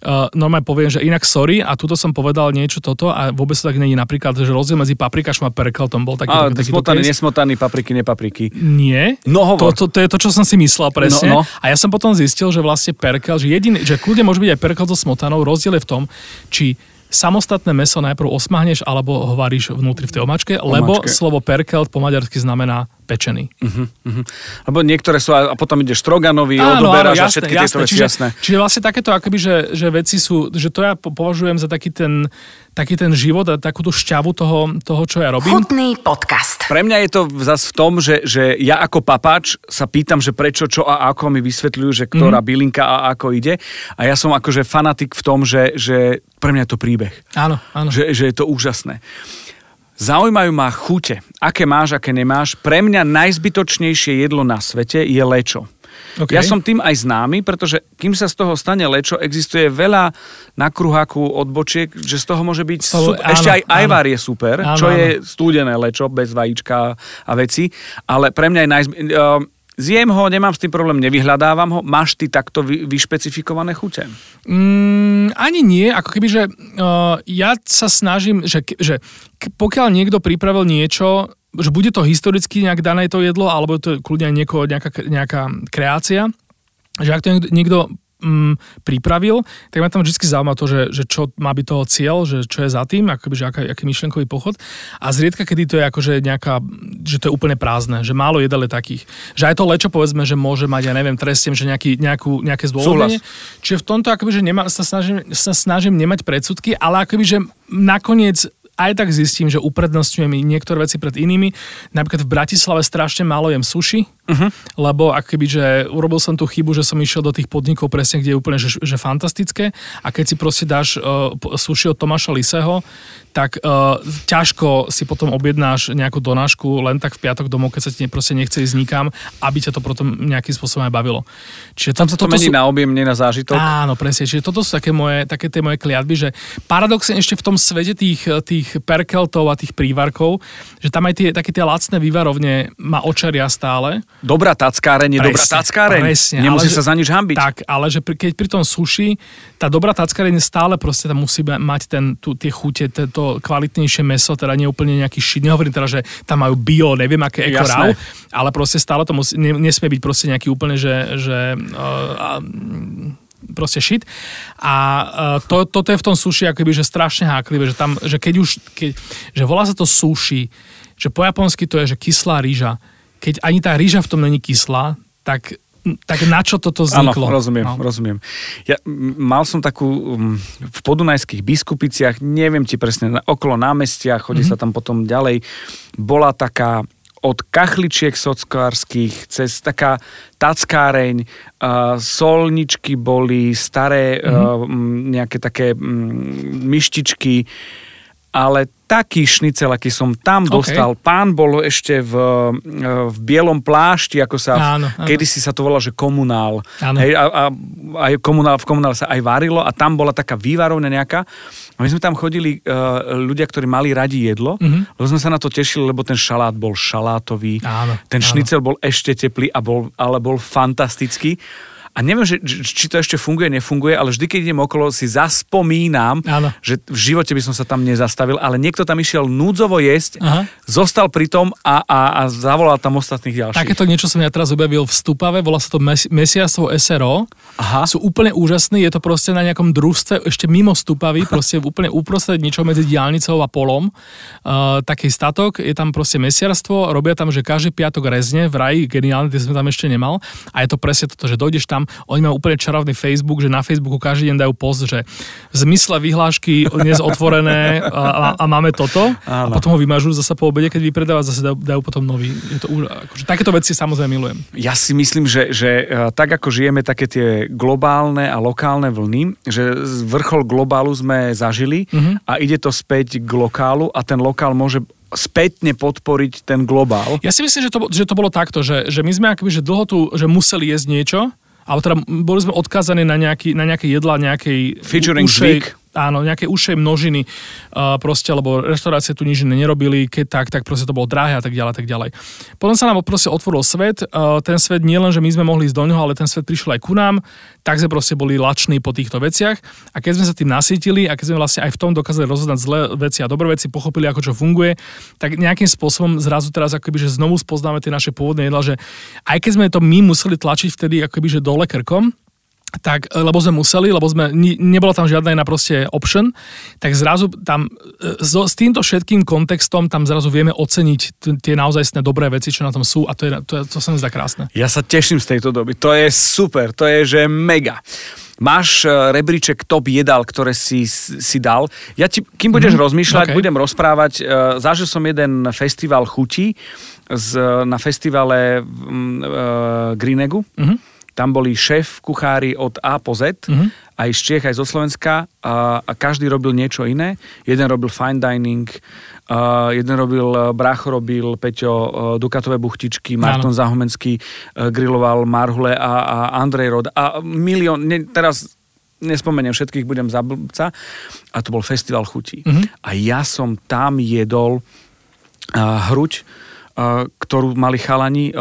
uh, normálne poviem, že inak sorry a tuto som povedal niečo toto a vôbec to tak není napríklad, že rozdiel medzi paprikašom a perkeltom bol taký. Ale taký smotaný, nesmotaný, papriky, nepapriky. Nie. No hovor. To, to, to, je to, čo som si myslel presne. No, no. A ja som potom zistil, že vlastne perkel, že jediný, že kľudne môže byť aj perkel so smotanou, rozdiel je v tom, či samostatné meso najprv osmahneš alebo ho varíš vnútri v tej omačke, omačke. lebo slovo perkelt po maďarsky znamená pečený. Uh-huh, uh-huh. Lebo niektoré sú, a potom ide štroganovi, odoberáš a všetky jasné, tieto veci, čiže, jasné. Čiže vlastne takéto akoby, že, že veci sú, že to ja považujem za taký ten, taký ten život a takú tú šťavu toho, toho, čo ja robím. Chutný podcast. Pre mňa je to zase v tom, že, že ja ako papáč sa pýtam, že prečo, čo a ako mi vysvetľujú, že ktorá mm. bylinka a ako ide. A ja som akože fanatik v tom, že, že pre mňa je to príbeh. Áno, áno. Že, že je to úžasné. Zaujímajú ma chute. Aké máš, aké nemáš. Pre mňa najzbytočnejšie jedlo na svete je lečo. Okay. Ja som tým aj známy, pretože kým sa z toho stane lečo, existuje veľa na kruháku odbočiek, že z toho môže byť Stalo, super. Ešte aj ajvar je super, áno, čo áno. je stúdené lečo, bez vajíčka a veci. Ale pre mňa je najzby... Zjem ho, nemám s tým problém, nevyhľadávam ho. Máš ty takto vy, vyšpecifikované chute? Mm, ani nie, ako keby, že uh, ja sa snažím, že, že pokiaľ niekto pripravil niečo, že bude to historicky nejak dané to jedlo, alebo to je kľudne nieko, nejaká, nejaká kreácia, že ak to niekto mm, pripravil, tak ma tam vždy zaujíma to, že, že čo má byť toho cieľ, že čo je za tým, akoby, že aký, aký myšlenkový pochod. A zriedka, kedy to je akože nejaká, že to je úplne prázdne, že málo jedel je takých. Že aj to lečo povedzme, že môže mať, ja neviem, trestiem, že nejaký, nejakú, nejaké zdôvodnenie. Čiže v tomto akoby, že nemá, sa, snažím, sa snažím nemať predsudky, ale akoby, že nakoniec aj tak zistím, že uprednostňujem niektoré veci pred inými. Napríklad v Bratislave strašne málo jem sushi, uh-huh. lebo akoby, že urobil som tú chybu, že som išiel do tých podnikov presne, kde je úplne že, že fantastické a keď si proste dáš uh, sushi od Tomáša Liseho, tak uh, ťažko si potom objednáš nejakú donášku len tak v piatok domov, keď sa ti proste nechce ísť nikam, aby ťa to potom nejakým spôsobom aj bavilo. Čiže Tam sa to mení sú... na objem, nie na zážitok. Áno, presne. Čiže toto sú také, moje, také tie moje kliatby, že paradoxne ešte v tom svete tých, tých perkeltov a tých prívarkov, že tam aj tie, také tie lacné vývarovne ma očaria stále. Dobrá tackáreň je presne, dobrá tackáreň. Presne, Nemusí sa za nič hambiť. Tak, ale že pri, keď pri tom suši, tá dobrá tackáreň stále proste tam musí mať ten, tu, tie chute, to, kvalitnejšie meso, teda nie úplne nejaký šit. Nehovorím teda, že tam majú bio, neviem aké eko raw, ale proste stále to musí, ne, nesmie byť proste nejaký úplne, že, že uh, proste shit. A uh, to, toto je v tom suši akoby, že strašne háklivé, že tam, že keď už, keď, že volá sa to sushi, že po japonsky to je, že kyslá rýža, keď ani tá rýža v tom není kyslá, tak tak na čo toto vzniklo? Áno, rozumiem, no. rozumiem. Ja mal som takú v podunajských biskupiciach, neviem ti presne, okolo námestia, chodí mm-hmm. sa tam potom ďalej, bola taká od kachličiek sockárskych cez taká tackáreň, uh, solničky boli, staré mm-hmm. uh, nejaké také um, myštičky, ale taký šnicel, aký som tam okay. dostal. Pán bol ešte v, v bielom plášti, ako sa, áno, áno. kedysi sa to volalo, že komunál. Hej, a, a aj komunál, v komunále sa aj varilo a tam bola taká vývarovňa nejaká. A my sme tam chodili uh, ľudia, ktorí mali radi jedlo, uh-huh. lebo sme sa na to tešili, lebo ten šalát bol šalátový, áno, ten áno. šnicel bol ešte teplý, a bol, ale bol fantastický. A neviem, že, či to ešte funguje, nefunguje, ale vždy, keď idem okolo, si zaspomínam, Áno. že v živote by som sa tam nezastavil, ale niekto tam išiel núdzovo jesť, Aha. zostal pri tom a, a, a zavolal tam ostatných ďalších. Takéto niečo som ja teraz objavil v Stupave, volá sa to mes- Mesiasov SRO. Aha. Sú úplne úžasní, je to proste na nejakom družstve, ešte mimo Stupavy, proste úplne uprostred niečo medzi diálnicou a polom. Uh, taký statok, je tam proste mesiarstvo, robia tam, že každý piatok rezne, v raji, geniálne, ty sme tam ešte nemal. A je to presne toto, že dojdeš tam tam, oni majú úplne čarovný Facebook, že na Facebooku každý deň dajú post, že v zmysle vyhlášky dnes otvorené a, a, a máme toto. Áno. A potom ho vymažú zase po obede, keď vypredáva, zase dajú, dajú potom nový. Je to, akože, takéto veci samozrejme milujem. Ja si myslím, že, že e, tak ako žijeme také tie globálne a lokálne vlny, že vrchol globálu sme zažili uh-huh. a ide to späť k lokálu a ten lokál môže spätne podporiť ten globál. Ja si myslím, že to, že to bolo takto, že, že my sme akoby, že dlho tu, že museli jesť niečo, ale teda boli sme odkázaní na, nejaký, na nejaké jedla nejakej Featuring ušej, áno, nejaké ušej množiny, uh, proste, lebo reštaurácie tu nič nerobili, keď tak, tak proste to bolo drahé a tak ďalej, tak ďalej. Potom sa nám proste otvoril svet, uh, ten svet nie len, že my sme mohli ísť do ňoho, ale ten svet prišiel aj ku nám, tak sme proste boli lační po týchto veciach a keď sme sa tým nasítili a keď sme vlastne aj v tom dokázali rozoznať zlé veci a dobré veci, pochopili, ako čo funguje, tak nejakým spôsobom zrazu teraz akoby, že znovu spoznáme tie naše pôvodné jedla, že aj keď sme to my museli tlačiť vtedy akoby, že dole krkom, tak, e, lebo sme museli, lebo sme, nebola tam žiadna iná proste option, tak zrazu tam e, so, s týmto všetkým kontextom tam zrazu vieme oceniť t- tie naozaj dobré veci, čo na tom sú a to, je, to, je, to sa mi zdá krásne. Ja sa teším z tejto doby, to je super, to je že mega. Máš e, rebríček top jedál, ktoré si, si dal. Ja ti, kým budeš mm, rozmýšľať, okay. budem rozprávať. Zažil som jeden festival chutí z, na festivale uh, Greenegu. Mm-hmm tam boli šéf kuchári od A po Z, mm-hmm. aj z Čiech, aj zo Slovenska a, a každý robil niečo iné. Jeden robil fine dining, uh, jeden robil, uh, Brácho robil, Peťo, uh, Dukatové buchtičky, Marton Zahomenský uh, griloval Marhule a, a Andrej Rod a milión, ne, teraz nespomeniem všetkých, budem za blbca. A to bol festival chutí. Mm-hmm. A ja som tam jedol uh, hruď, ktorú mali chalani.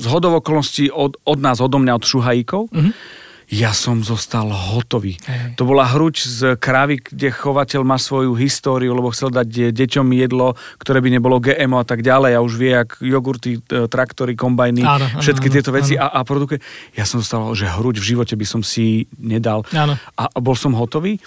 Z hodov okolností od, od nás, odo mňa, od šuhajíkov, mm-hmm. ja som zostal hotový. Hey. To bola hruď z krávy, kde chovateľ má svoju históriu, lebo chcel dať deťom jedlo, ktoré by nebolo GMO a tak ďalej. A už vie, jak jogurty, traktory, kombajny, áno, všetky áno, tieto veci áno. a, a produkuje. Ja som zostal, že hruď v živote by som si nedal. Áno. A bol som hotový.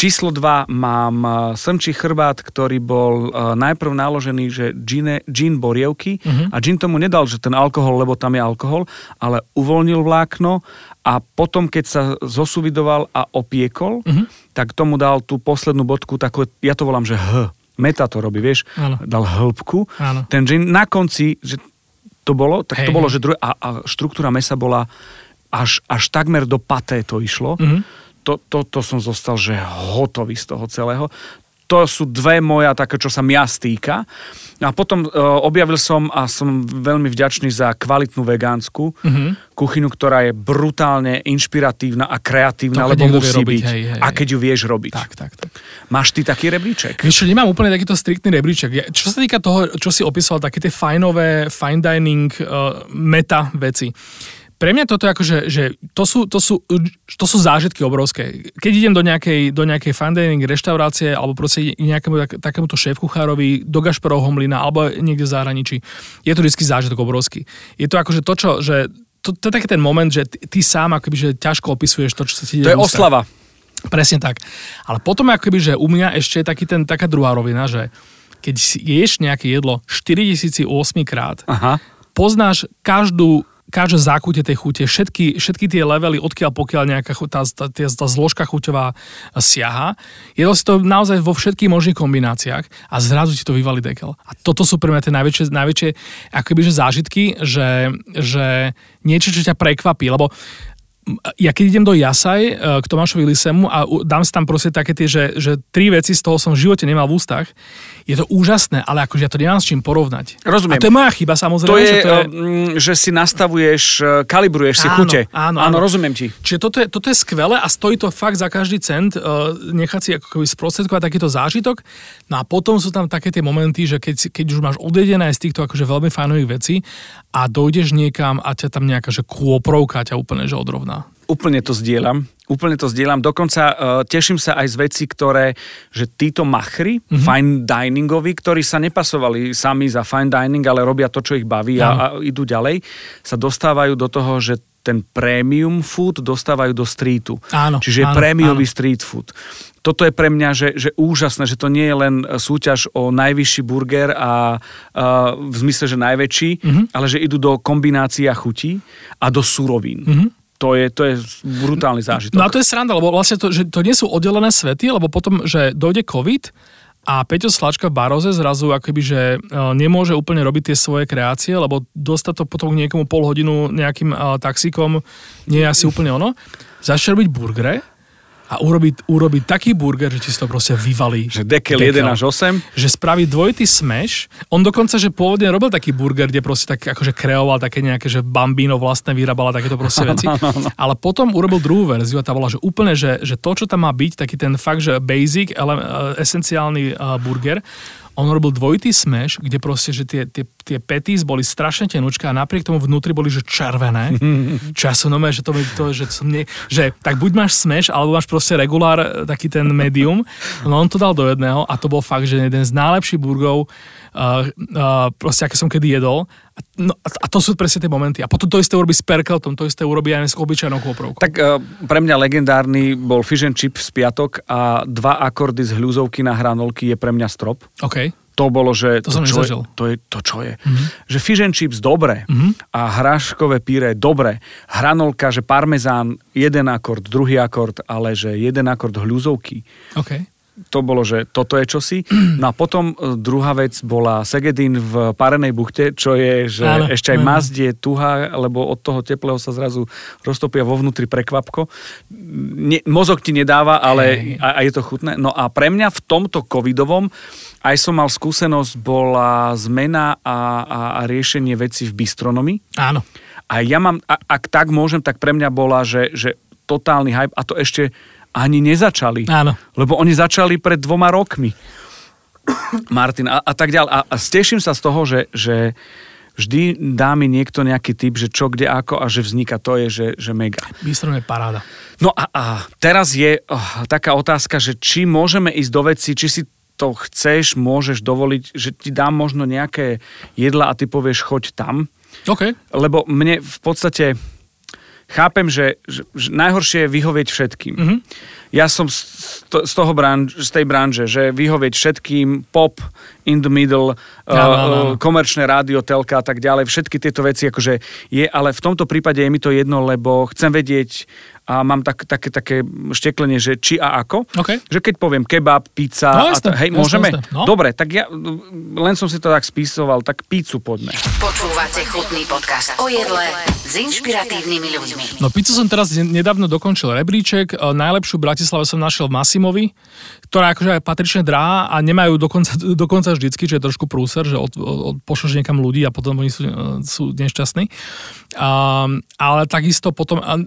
Číslo 2 mám e, srnčí chrbát, ktorý bol uh, najprv naložený, že gin, gin borievky uh-huh. a gin tomu nedal, že ten alkohol, lebo tam je alkohol, ale uvoľnil vlákno a potom, keď sa zosuvidoval a opiekol, uh-huh. tak tomu dal tú poslednú bodku, takú, ja to volám, že H. Meta to robí, vieš, ano. dal hĺbku. Ano. Ten gin na konci, že to bolo, tak hej, to bolo, že druhé, a, a štruktúra mesa bola až, až takmer do paté to išlo. Uh-huh to, to, to som zostal, že hotový z toho celého. To sú dve moja také, čo sa mňa stýka. A potom uh, objavil som a som veľmi vďačný za kvalitnú vegánsku mm-hmm. kuchynu, ktorá je brutálne inšpiratívna a kreatívna, to, lebo musí robiť, byť. Hej, hej, a keď ju vieš robiť. Tak, tak, tak. Máš ty taký rebríček? Vieš nemám úplne takýto striktný rebríček. Ja, čo sa týka toho, čo si opísal, také tie fajnové, fine dining uh, meta veci pre mňa toto je ako, že, že to, sú, to, sú, to sú zážitky obrovské. Keď idem do nejakej, do nejakej fine dining reštaurácie alebo proste nejakému tak, takémuto šéf-kuchárovi do Gašperov Homlina alebo niekde v zahraničí, je to vždy zážitok obrovský. Je to akože to, čo, že to, to je taký ten moment, že ty, ty sám akoby, že ťažko opisuješ to, čo sa ti To je oslava. Presne tak. Ale potom akoby, že u mňa ešte je taký ten, taká druhá rovina, že keď ješ nejaké jedlo 4008 krát, Aha. poznáš každú každé zákute tej chute, všetky, všetky tie levely, odkiaľ pokiaľ nejaká tá, tá, tá, zložka chuťová siaha. Si to naozaj vo všetkých možných kombináciách a zrazu ti to vyvalí dekel. A toto sú pre mňa tie najväčšie, najväčšie akoby, že zážitky, že, že niečo, čo ťa prekvapí, lebo ja keď idem do Jasaj e, k Tomášovi Lisemu a dám si tam proste také tie, že, že tri veci z toho som v živote nemal v ústach, je to úžasné, ale akože ja to nemám s čím porovnať. Rozumiem. A to je moja chyba samozrejme. To je, že to je... mm, že si nastavuješ, e, kalibruješ si Áno, chute. áno, áno, áno. rozumiem ti. Čiže toto je, toto je skvelé a stojí to fakt za každý cent uh, nechať si ako keby sprostredkovať takýto zážitok. No a potom sú tam také tie momenty, že keď, keď už máš odjedené z týchto akože veľmi fajnových vecí a dojdeš niekam a ťa tam nejaká že kôprovka ťa úplne že odrovná. Úplne to zdieľam. Úplne to zdieľam. Dokonca uh, teším sa aj z vecí, ktoré, že títo machry, Mhm. mm-hmm. fine diningoví, ktorí sa nepasovali sami za fine dining, ale robia to, čo ich baví a, a idú ďalej, sa dostávajú do toho, že ten premium food dostávajú do streetu. Áno, Čiže áno, prémiový áno. street food. Toto je pre mňa, že, že úžasné, že to nie je len súťaž o najvyšší burger a, a v zmysle, že najväčší, Mhm. mm-hmm. ale že idú do kombinácií a chutí a do surovín. Mm-hmm. To je, to je brutálny zážitok. No a to je sranda, lebo vlastne to, že to nie sú oddelené svety, lebo potom, že dojde COVID a Peťo Slačka v Baroze zrazu akoby, že e, nemôže úplne robiť tie svoje kreácie, lebo dostať to potom k niekomu pol hodinu nejakým uh, taxíkom nie je asi úplne ono. Začne robiť burgere a urobiť, urobiť taký burger, že ti si to proste vyvalí. Že dekel 1 až 8. Že spraví dvojitý smash. On dokonca, že pôvodne robil taký burger, kde proste tak akože kreoval také nejaké, že bambino vlastne vyrábala takéto proste veci. Ale potom urobil druhú verziu a tá bola, že úplne, že, že to, čo tam má byť, taký ten fakt, že basic, ele, eh, esenciálny uh, burger, on robil dvojitý smash, kde proste, že tie, tie, tie petis boli strašne tenučké a napriek tomu vnútri boli, že červené. Čo ja som že to, to že, som nie, že tak buď máš smash, alebo máš proste regulár, eh, taký ten medium. No on to dal do jedného a to bol fakt, že jeden z najlepších burgov, uh, uh, proste aké som kedy jedol. A, no, a to sú presne tie momenty. A potom to isté urobí s perkeltom, to isté urobí aj s obyčajnou kôprovkou. Tak uh, pre mňa legendárny bol fish and chip z piatok a dva akordy z hľuzovky na hranolky je pre mňa strop. OK. To bolo, že To som čo je, to je to, čo je. Mm-hmm. Že fish and chips dobre mm-hmm. a hráškové píre dobre. Hranolka, že parmezán, jeden akord, druhý akord, ale že jeden akord hľuzovky. OK. To bolo, že toto je čosi. No a potom e, druhá vec bola Segedin v Parenej buchte, čo je, že Áno, ešte aj áno. mazd je tuhá, lebo od toho teplého sa zrazu roztopia vo vnútri prekvapko. Ne, mozog ti nedáva, ale a, a je to chutné. No a pre mňa v tomto covidovom aj som mal skúsenosť, bola zmena a, a, a riešenie veci v bistronomii. Áno. A ja mám, a, ak tak môžem, tak pre mňa bola, že, že totálny hype a to ešte ani nezačali. Áno. Lebo oni začali pred dvoma rokmi. Martin a, a tak ďalej. A, a steším sa z toho, že, že vždy dá mi niekto nejaký typ, že čo, kde, ako a že vzniká. To je, že, že mega. Bistro je paráda. No a, a teraz je oh, taká otázka, že či môžeme ísť do veci, či si to chceš, môžeš dovoliť, že ti dám možno nejaké jedla a ty povieš, choď tam OK. lebo mne v podstate chápem, že, že, že najhoršie je vyhovieť všetkým. Mhm. Mm-hmm. Ja som z, z toho branž, z tej branže, že vyhovieť všetkým, pop, in the middle, áno, áno. uh, komerčné rádio, telka a tak ďalej, všetky tieto veci akože je, ale v tomto prípade je mi to jedno, lebo chcem vedieť a mám tak, také, také šteklenie, že či a ako. OK. Že keď poviem kebab, pizza, No a jasné, to, hej, jasné, môžeme? jasné, no. Dobre, tak ja len som si to tak spísoval, tak pizzu poďme. Počúvate chutný podcast o jedle s inšpiratívnymi ľuďmi. No pizzu som teraz ne- nedávno dokončil rebríček. E, Najlepšiu v Bratislave som našiel v Massimovi, ktorá akože aj patrične drahá a nemajú dokonca, dokonca vždycky, čo je trošku prúser, že od, od, od pošleš niekam ľudí a potom oni sú, e, sú nešťastní. Um, ale takisto potom, a, n-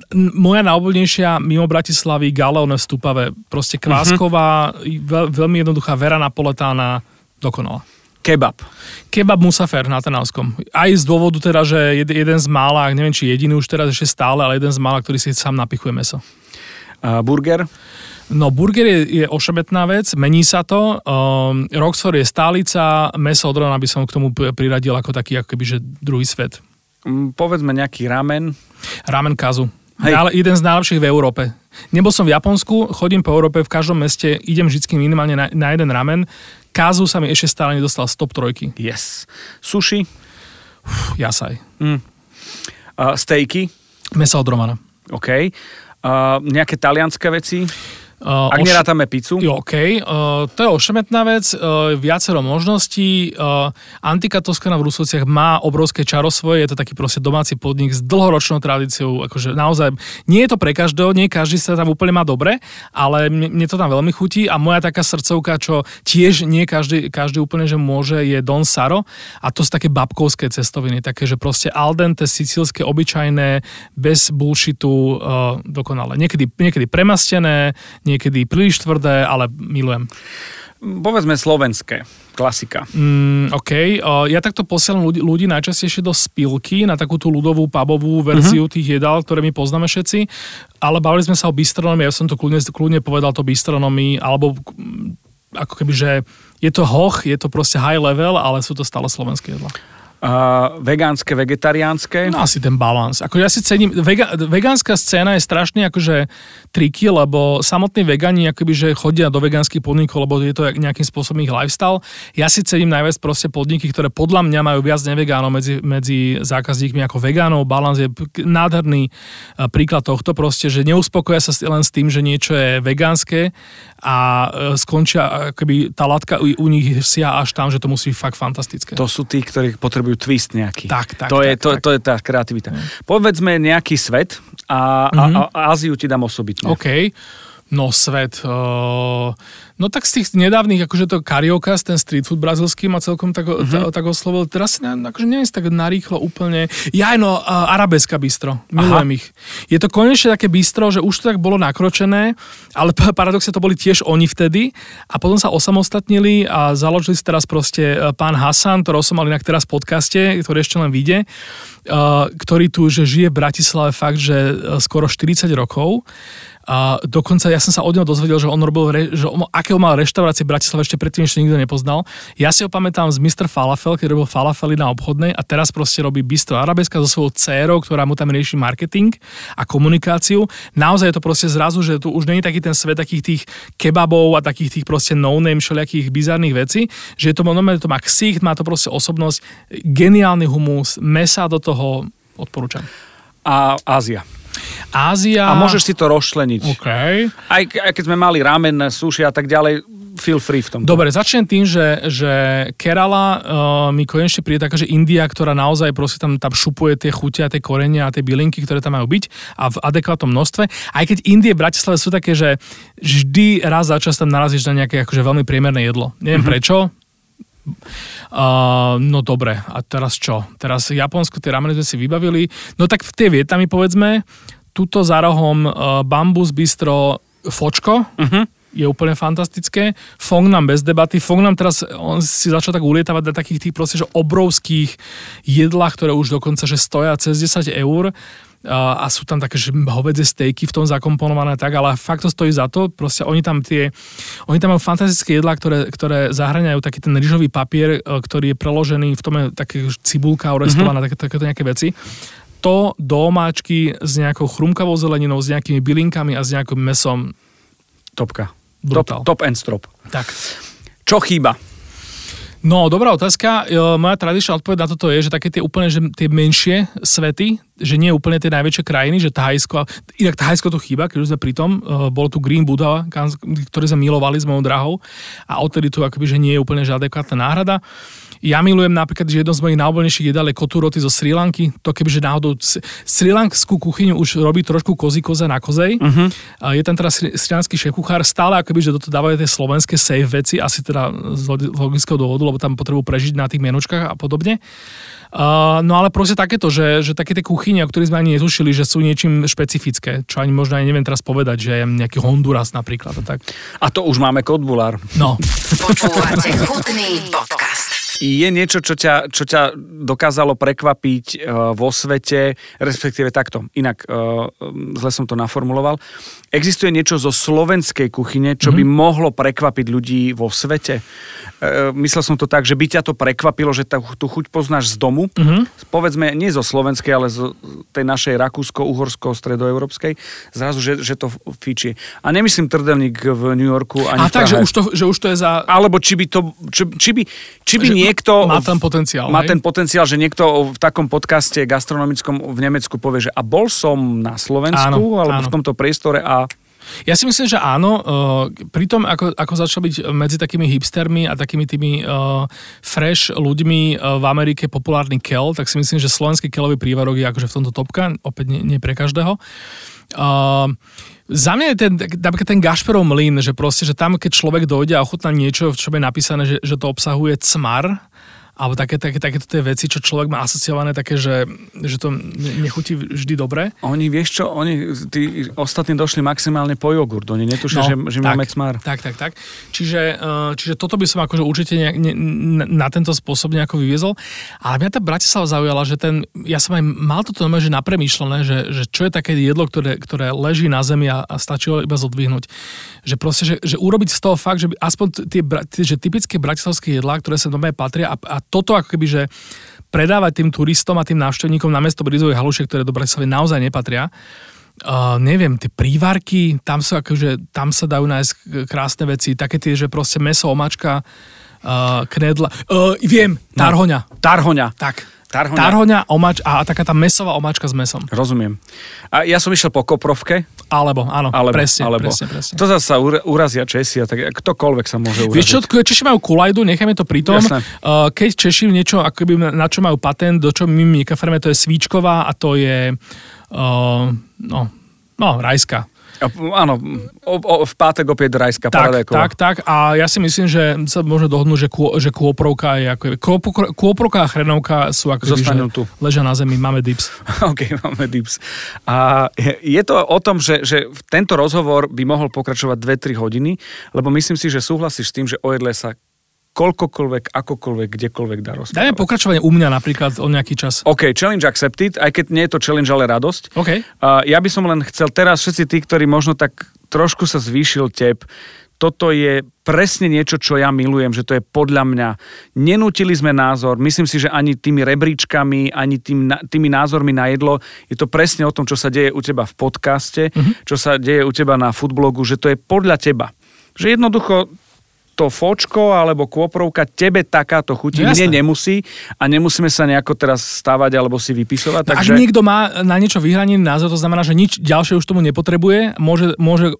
moja najobľúbenejšia mimo Bratislavy Galeone v Stupave, proste kvásková, mm-hmm. veľ, veľmi jednoduchá vera napoletána, dokonala. Kebab. Kebab Musafer na Trnavskom. Aj z dôvodu teda, že jed, jeden z mála, neviem či jediný už teraz ešte stále, ale jeden z mála, ktorý si sám napichuje meso. Uh, burger. No burger je, je ošebetná vec, mení sa to. Um, Roxor je stálica, meso od by som k tomu priradil ako taký ako keby, že druhý svet. Mm, povedzme nejaký ramen. Ramen kazu. Hej. Ale jeden z najlepších v Európe. Nebol som v Japonsku, chodím po Európe, v každom meste idem vždy minimálne na, na jeden ramen. Kázu sa mi ešte stále nedostal z top trojky. Yes. Sushi, Pff, Jasaj. uh, stejky, Mesa od Romana. OK. Uh, nejaké talianské veci, ak oš- nerátame pizzu. Jo, OK. Uh, to je ošemetná vec, uh, viacero možností. Uh, Antika Toskana v Rusovciach má obrovské čaro svoje, je to taký proste domáci podnik s dlhoročnou tradíciou, akože naozaj, nie je to pre každého, nie každý sa tam úplne má dobre, ale mne, mne to tam veľmi chutí a moja taká srdcovka, čo tiež nie každý, každý úplne, že môže, je Don Saro a to sú také babkovské cestoviny, také, že proste al dente, sicílske, obyčajné, bez bullshitu, uh, dokonale. Niekedy, niekedy premastené, niekedy príliš tvrdé, ale milujem. Povedzme slovenské. Klasika. Mm, OK, uh, ja takto posielam ľudí, ľudí najčastejšie do spilky na takú tú ľudovú pubovú verziu uh-huh. tých jedál, ktoré my poznáme všetci, ale bavili sme sa o bistronomii, ja som to kľudne, kľudne povedal to bistronomii, alebo ako keby, že je to hoch, je to proste high level, ale sú to stále slovenské jedlá. Uh, vegánske, vegetariánske. No asi ten balans. Ako ja si cením, vega, vegánska scéna je strašne akože triky, lebo samotní vegani akoby, že chodia do vegánskych podnikov, lebo je to nejakým spôsobom ich lifestyle. Ja si cením najviac proste podniky, ktoré podľa mňa majú viac nevegánov medzi, medzi zákazníkmi ako vegánov. Balans je nádherný e, príklad tohto proste, že neuspokoja sa len s tým, že niečo je vegánske a e, skončia, akoby tá latka u, u nich sia až tam, že to musí byť fakt fantastické. To sú tí, ktorí potrebujú twist nejaký. Tak, tak, to, je, tak, to, tak. to je tá kreativita. Povedzme nejaký svet a, a, a Áziu ti dám osobitne. OK. No svet. Uh, no tak z tých nedávnych, akože to Carioca, ten street food brazilský ma celkom tak, mm-hmm. tak oslovil. Teraz si ne, akože neviem tak narýchlo úplne. Ja no, uh, Arabeska bistro. Milujem ich. Je to konečne také bistro, že už to tak bolo nakročené, ale pa- paradoxne to boli tiež oni vtedy a potom sa osamostatnili a založili si teraz proste uh, pán Hasan, ktorého som mal inak teraz v podcaste, ktorý ešte len vyjde, uh, ktorý tu že žije v Bratislave fakt, že skoro 40 rokov. A dokonca ja som sa od neho dozvedel, že on robil, že on, akého mal reštaurácie v Bratislave ešte predtým ešte nikto nepoznal. Ja si ho pamätám z Mr. Falafel, keď robil falafely na obchodnej a teraz proste robí Bistro Arabeska so svojou dcérou, ktorá mu tam rieši marketing a komunikáciu. Naozaj je to proste zrazu, že tu už není taký ten svet takých tých kebabov a takých tých proste no-name všelijakých bizarných vecí, že je to, normálne to má ksicht, má to proste osobnosť, geniálny humus, mesa do toho, odporúčam. A Ázia. Ázia... A môžeš si to rozšleniť. OK. Aj, aj keď sme mali ramen, sushi a tak ďalej, feel free v tom. Dobre, začnem tým, že, že Kerala uh, mi konečne príde taká, že India, ktorá naozaj proste tam, tam šupuje tie chute a tie korenia a tie bylinky, ktoré tam majú byť a v adekvátnom množstve. Aj keď Indie v Bratislave sú také, že vždy raz za čas tam narazíš na nejaké akože veľmi priemerné jedlo. Neviem mm-hmm. prečo, Uh, no dobre, a teraz čo? Teraz Japonsko, tie rameny sme si vybavili. No tak v tie Vietnamy povedzme, tuto za rohom uh, Bambus Bistro Fočko, uh-huh. je úplne fantastické. Fongnam bez debaty. Fongnam teraz, on si začal tak ulietavať na takých tých proste, že obrovských jedlách, ktoré už dokonca, že stoja cez 10 eur a sú tam také, že hovedze stejky v tom zakomponované tak, ale fakt to stojí za to. Proste oni tam tie, oni tam majú fantastické jedlá, ktoré, ktoré zahraňajú taký ten rýžový papier, e, ktorý je preložený, v tom je také cibulka orestovaná, mm-hmm. také, takéto nejaké veci to do omáčky s nejakou chrumkavou zeleninou, s nejakými bylinkami a s nejakým mesom. Topka. Brutál. Top, top and strop. Tak. Čo chýba? No, dobrá otázka. E, Moja tradičná odpoveď na toto je, že také tie úplne, že tie menšie svety, že nie úplne tie najväčšie krajiny, že Thajsko, inak Thajsko to chýba, keď už sme pri tom, e, bol tu Green Buddha, ktorý sme milovali s mojou drahou a odtedy tu akoby, že nie je úplne že adekvátna náhrada. Ja milujem napríklad, že jedno z mojich najobľúbenejších jedál je koturoty zo Sri Lanky. To kebyže náhodou Sri Lankskú kuchyňu už robí trošku kozy koze na kozej. Uh-huh. Je tam teraz sri lanský šéf kuchár, stále akoby, že do toho dávajú tie slovenské safe veci, asi teda z log- logického dôvodu, lebo tam potrebujú prežiť na tých menučkách a podobne. Uh, no ale proste takéto, že, že také tie kuchyne, o ktorých sme ani netušili, že sú niečím špecifické, čo ani možno aj neviem teraz povedať, že je nejaký Honduras napríklad a tak. A to už máme kodbulár. No, Počúvate chutný podcast. Je niečo, čo ťa, čo ťa dokázalo prekvapiť uh, vo svete, respektíve takto, inak uh, zle som to naformuloval. Existuje niečo zo slovenskej kuchyne, čo mm-hmm. by mohlo prekvapiť ľudí vo svete? Uh, myslel som to tak, že by ťa to prekvapilo, že tú chuť poznáš z domu, mm-hmm. povedzme nie zo slovenskej, ale z tej našej rakúsko-uhorsko-stredoeurópskej, zrazu, že, že to fíči. A nemyslím trdelník v New Yorku ani A tak, že už, to, že už to je za... Alebo či by to, či, či by, či by Že niekto... má ten potenciál, Má hej? ten potenciál, že niekto v takom podcaste gastronomickom v Nemecku povie, že a bol som na Slovensku, Áno, alebo áno. v tomto priestore a Ja si myslím, že áno. Uh, pri tom, ako, ako začal byť medzi takými hipstermi a takými tými uh, fresh ľuďmi uh, v Amerike populárny kel, tak si myslím, že slovenský kelový prívarok je akože v tomto topka, opäť nie, nie pre každého. Uh, za mňa je ten, napríklad ten Gašperov mlyn, že proste, že tam, keď človek dojde a ochutná niečo, v čom je napísané, že, že to obsahuje cmar, alebo také, také, takéto tie veci, čo človek má asociované také, že, že to ne- nechutí vždy dobre. oni, vieš čo, oni, tí ostatní došli maximálne po jogurt, oni netušia, že, že tak, máme cmar. Tak, tak, tak. Čiže, uh, čiže toto by som akože určite nejak, ne, na, tento spôsob nejako vyviezol. Ale mňa tá Bratislava zaujala, že ten, ja som aj mal toto normálne, že napremýšľané, že, že čo je také jedlo, ktoré, ktoré leží na zemi a, a stačí ho iba zodvihnúť. Že proste, že, že urobiť z toho fakt, že by aspoň tie, že typické bratislavské jedlá, ktoré sa normálne patria a, a toto ako keby, že predávať tým turistom a tým návštevníkom na mesto brizových halušiek, ktoré do Bratislavy naozaj nepatria. Uh, neviem, tie prívarky, tam, sú akože, tam sa dajú nájsť krásne veci, také tie, že proste meso, omačka, uh, knedla, uh, viem, tarhoňa, Tarhoňa. tak. Tarhoňa. Tarhoňa, omač a taká tá mesová omačka s mesom. Rozumiem. A ja som išiel po koprovke, Alebo, áno, alebo, presne, alebo. presne, presne. To zase sa ura- urazia Česi a tak ktokoľvek sa môže uraziť. Vieš čo, Češi majú kulajdu, necháme to pri tom. Jasné. Uh, keď Češi niečo, akoby na čo majú patent, do čo my nekaferme, to je svíčková a to je, uh, no, no, rajská. A, áno, o, o, v pátek opäť rajská Tak, paradajková. tak, tak. A ja si myslím, že sa môže dohodnúť, že, kô, že kôprovka je ako... Kôpro- Kôprovka a chrenovka sú ako Zostanú že tu. ležia na zemi, máme dips. OK, máme dips. A je, je to o tom, že, že tento rozhovor by mohol pokračovať 2-3 hodiny, lebo myslím si, že súhlasíš s tým, že o jedle sa koľkokoľvek, akokoľvek, kdekoľvek dá rozprávať. Dajme pokračovanie u mňa napríklad o nejaký čas. OK, challenge accepted, aj keď nie je to challenge, ale radosť. OK. A ja by som len chcel teraz, všetci tí, ktorí možno tak trošku sa zvýšil tep, toto je presne niečo, čo ja milujem, že to je podľa mňa. Nenútili sme názor, myslím si, že ani tými rebríčkami, ani tým, tými názormi na jedlo, je to presne o tom, čo sa deje u teba v podcaste, čo sa deje u teba na foodblogu, že to je podľa teba. Že jednoducho to fočko alebo kôprovka tebe takáto chutí, No mne nemusí a nemusíme sa nejako teraz stávať alebo si vypisovať. Takže... Takže... Ak niekto má na niečo vyhranený názor, to znamená, že nič ďalšie už tomu nepotrebuje, môže, môže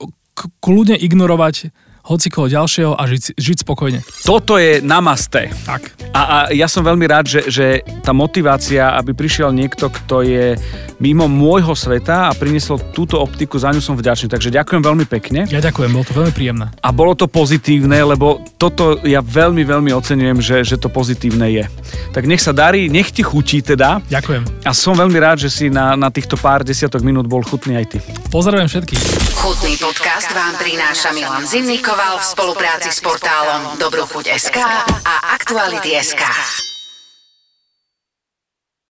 kľudne ignorovať hocikoho ďalšieho a žiť, žiť spokojne. Toto je namaste. Tak. A, a ja som veľmi rád, že, že tá motivácia, aby prišiel niekto, kto je mimo môjho sveta a priniesol túto optiku, za ňu som vďačný. Takže ďakujem veľmi pekne. Ja ďakujem, bolo to veľmi príjemné. A bolo to pozitívne, lebo toto ja veľmi, veľmi oceňujem, že, že to pozitívne je. Tak nech sa darí, nech ti chutí teda. Ďakujem. A som veľmi rád, že si na, na týchto pár desiatok minút bol chutný aj ty. Pozdravujem všetkých. Chutný podcast vám prináša Milan Zimnikoval v spolupráci s portálom Dobrochuť.sk a Aktuality.sk.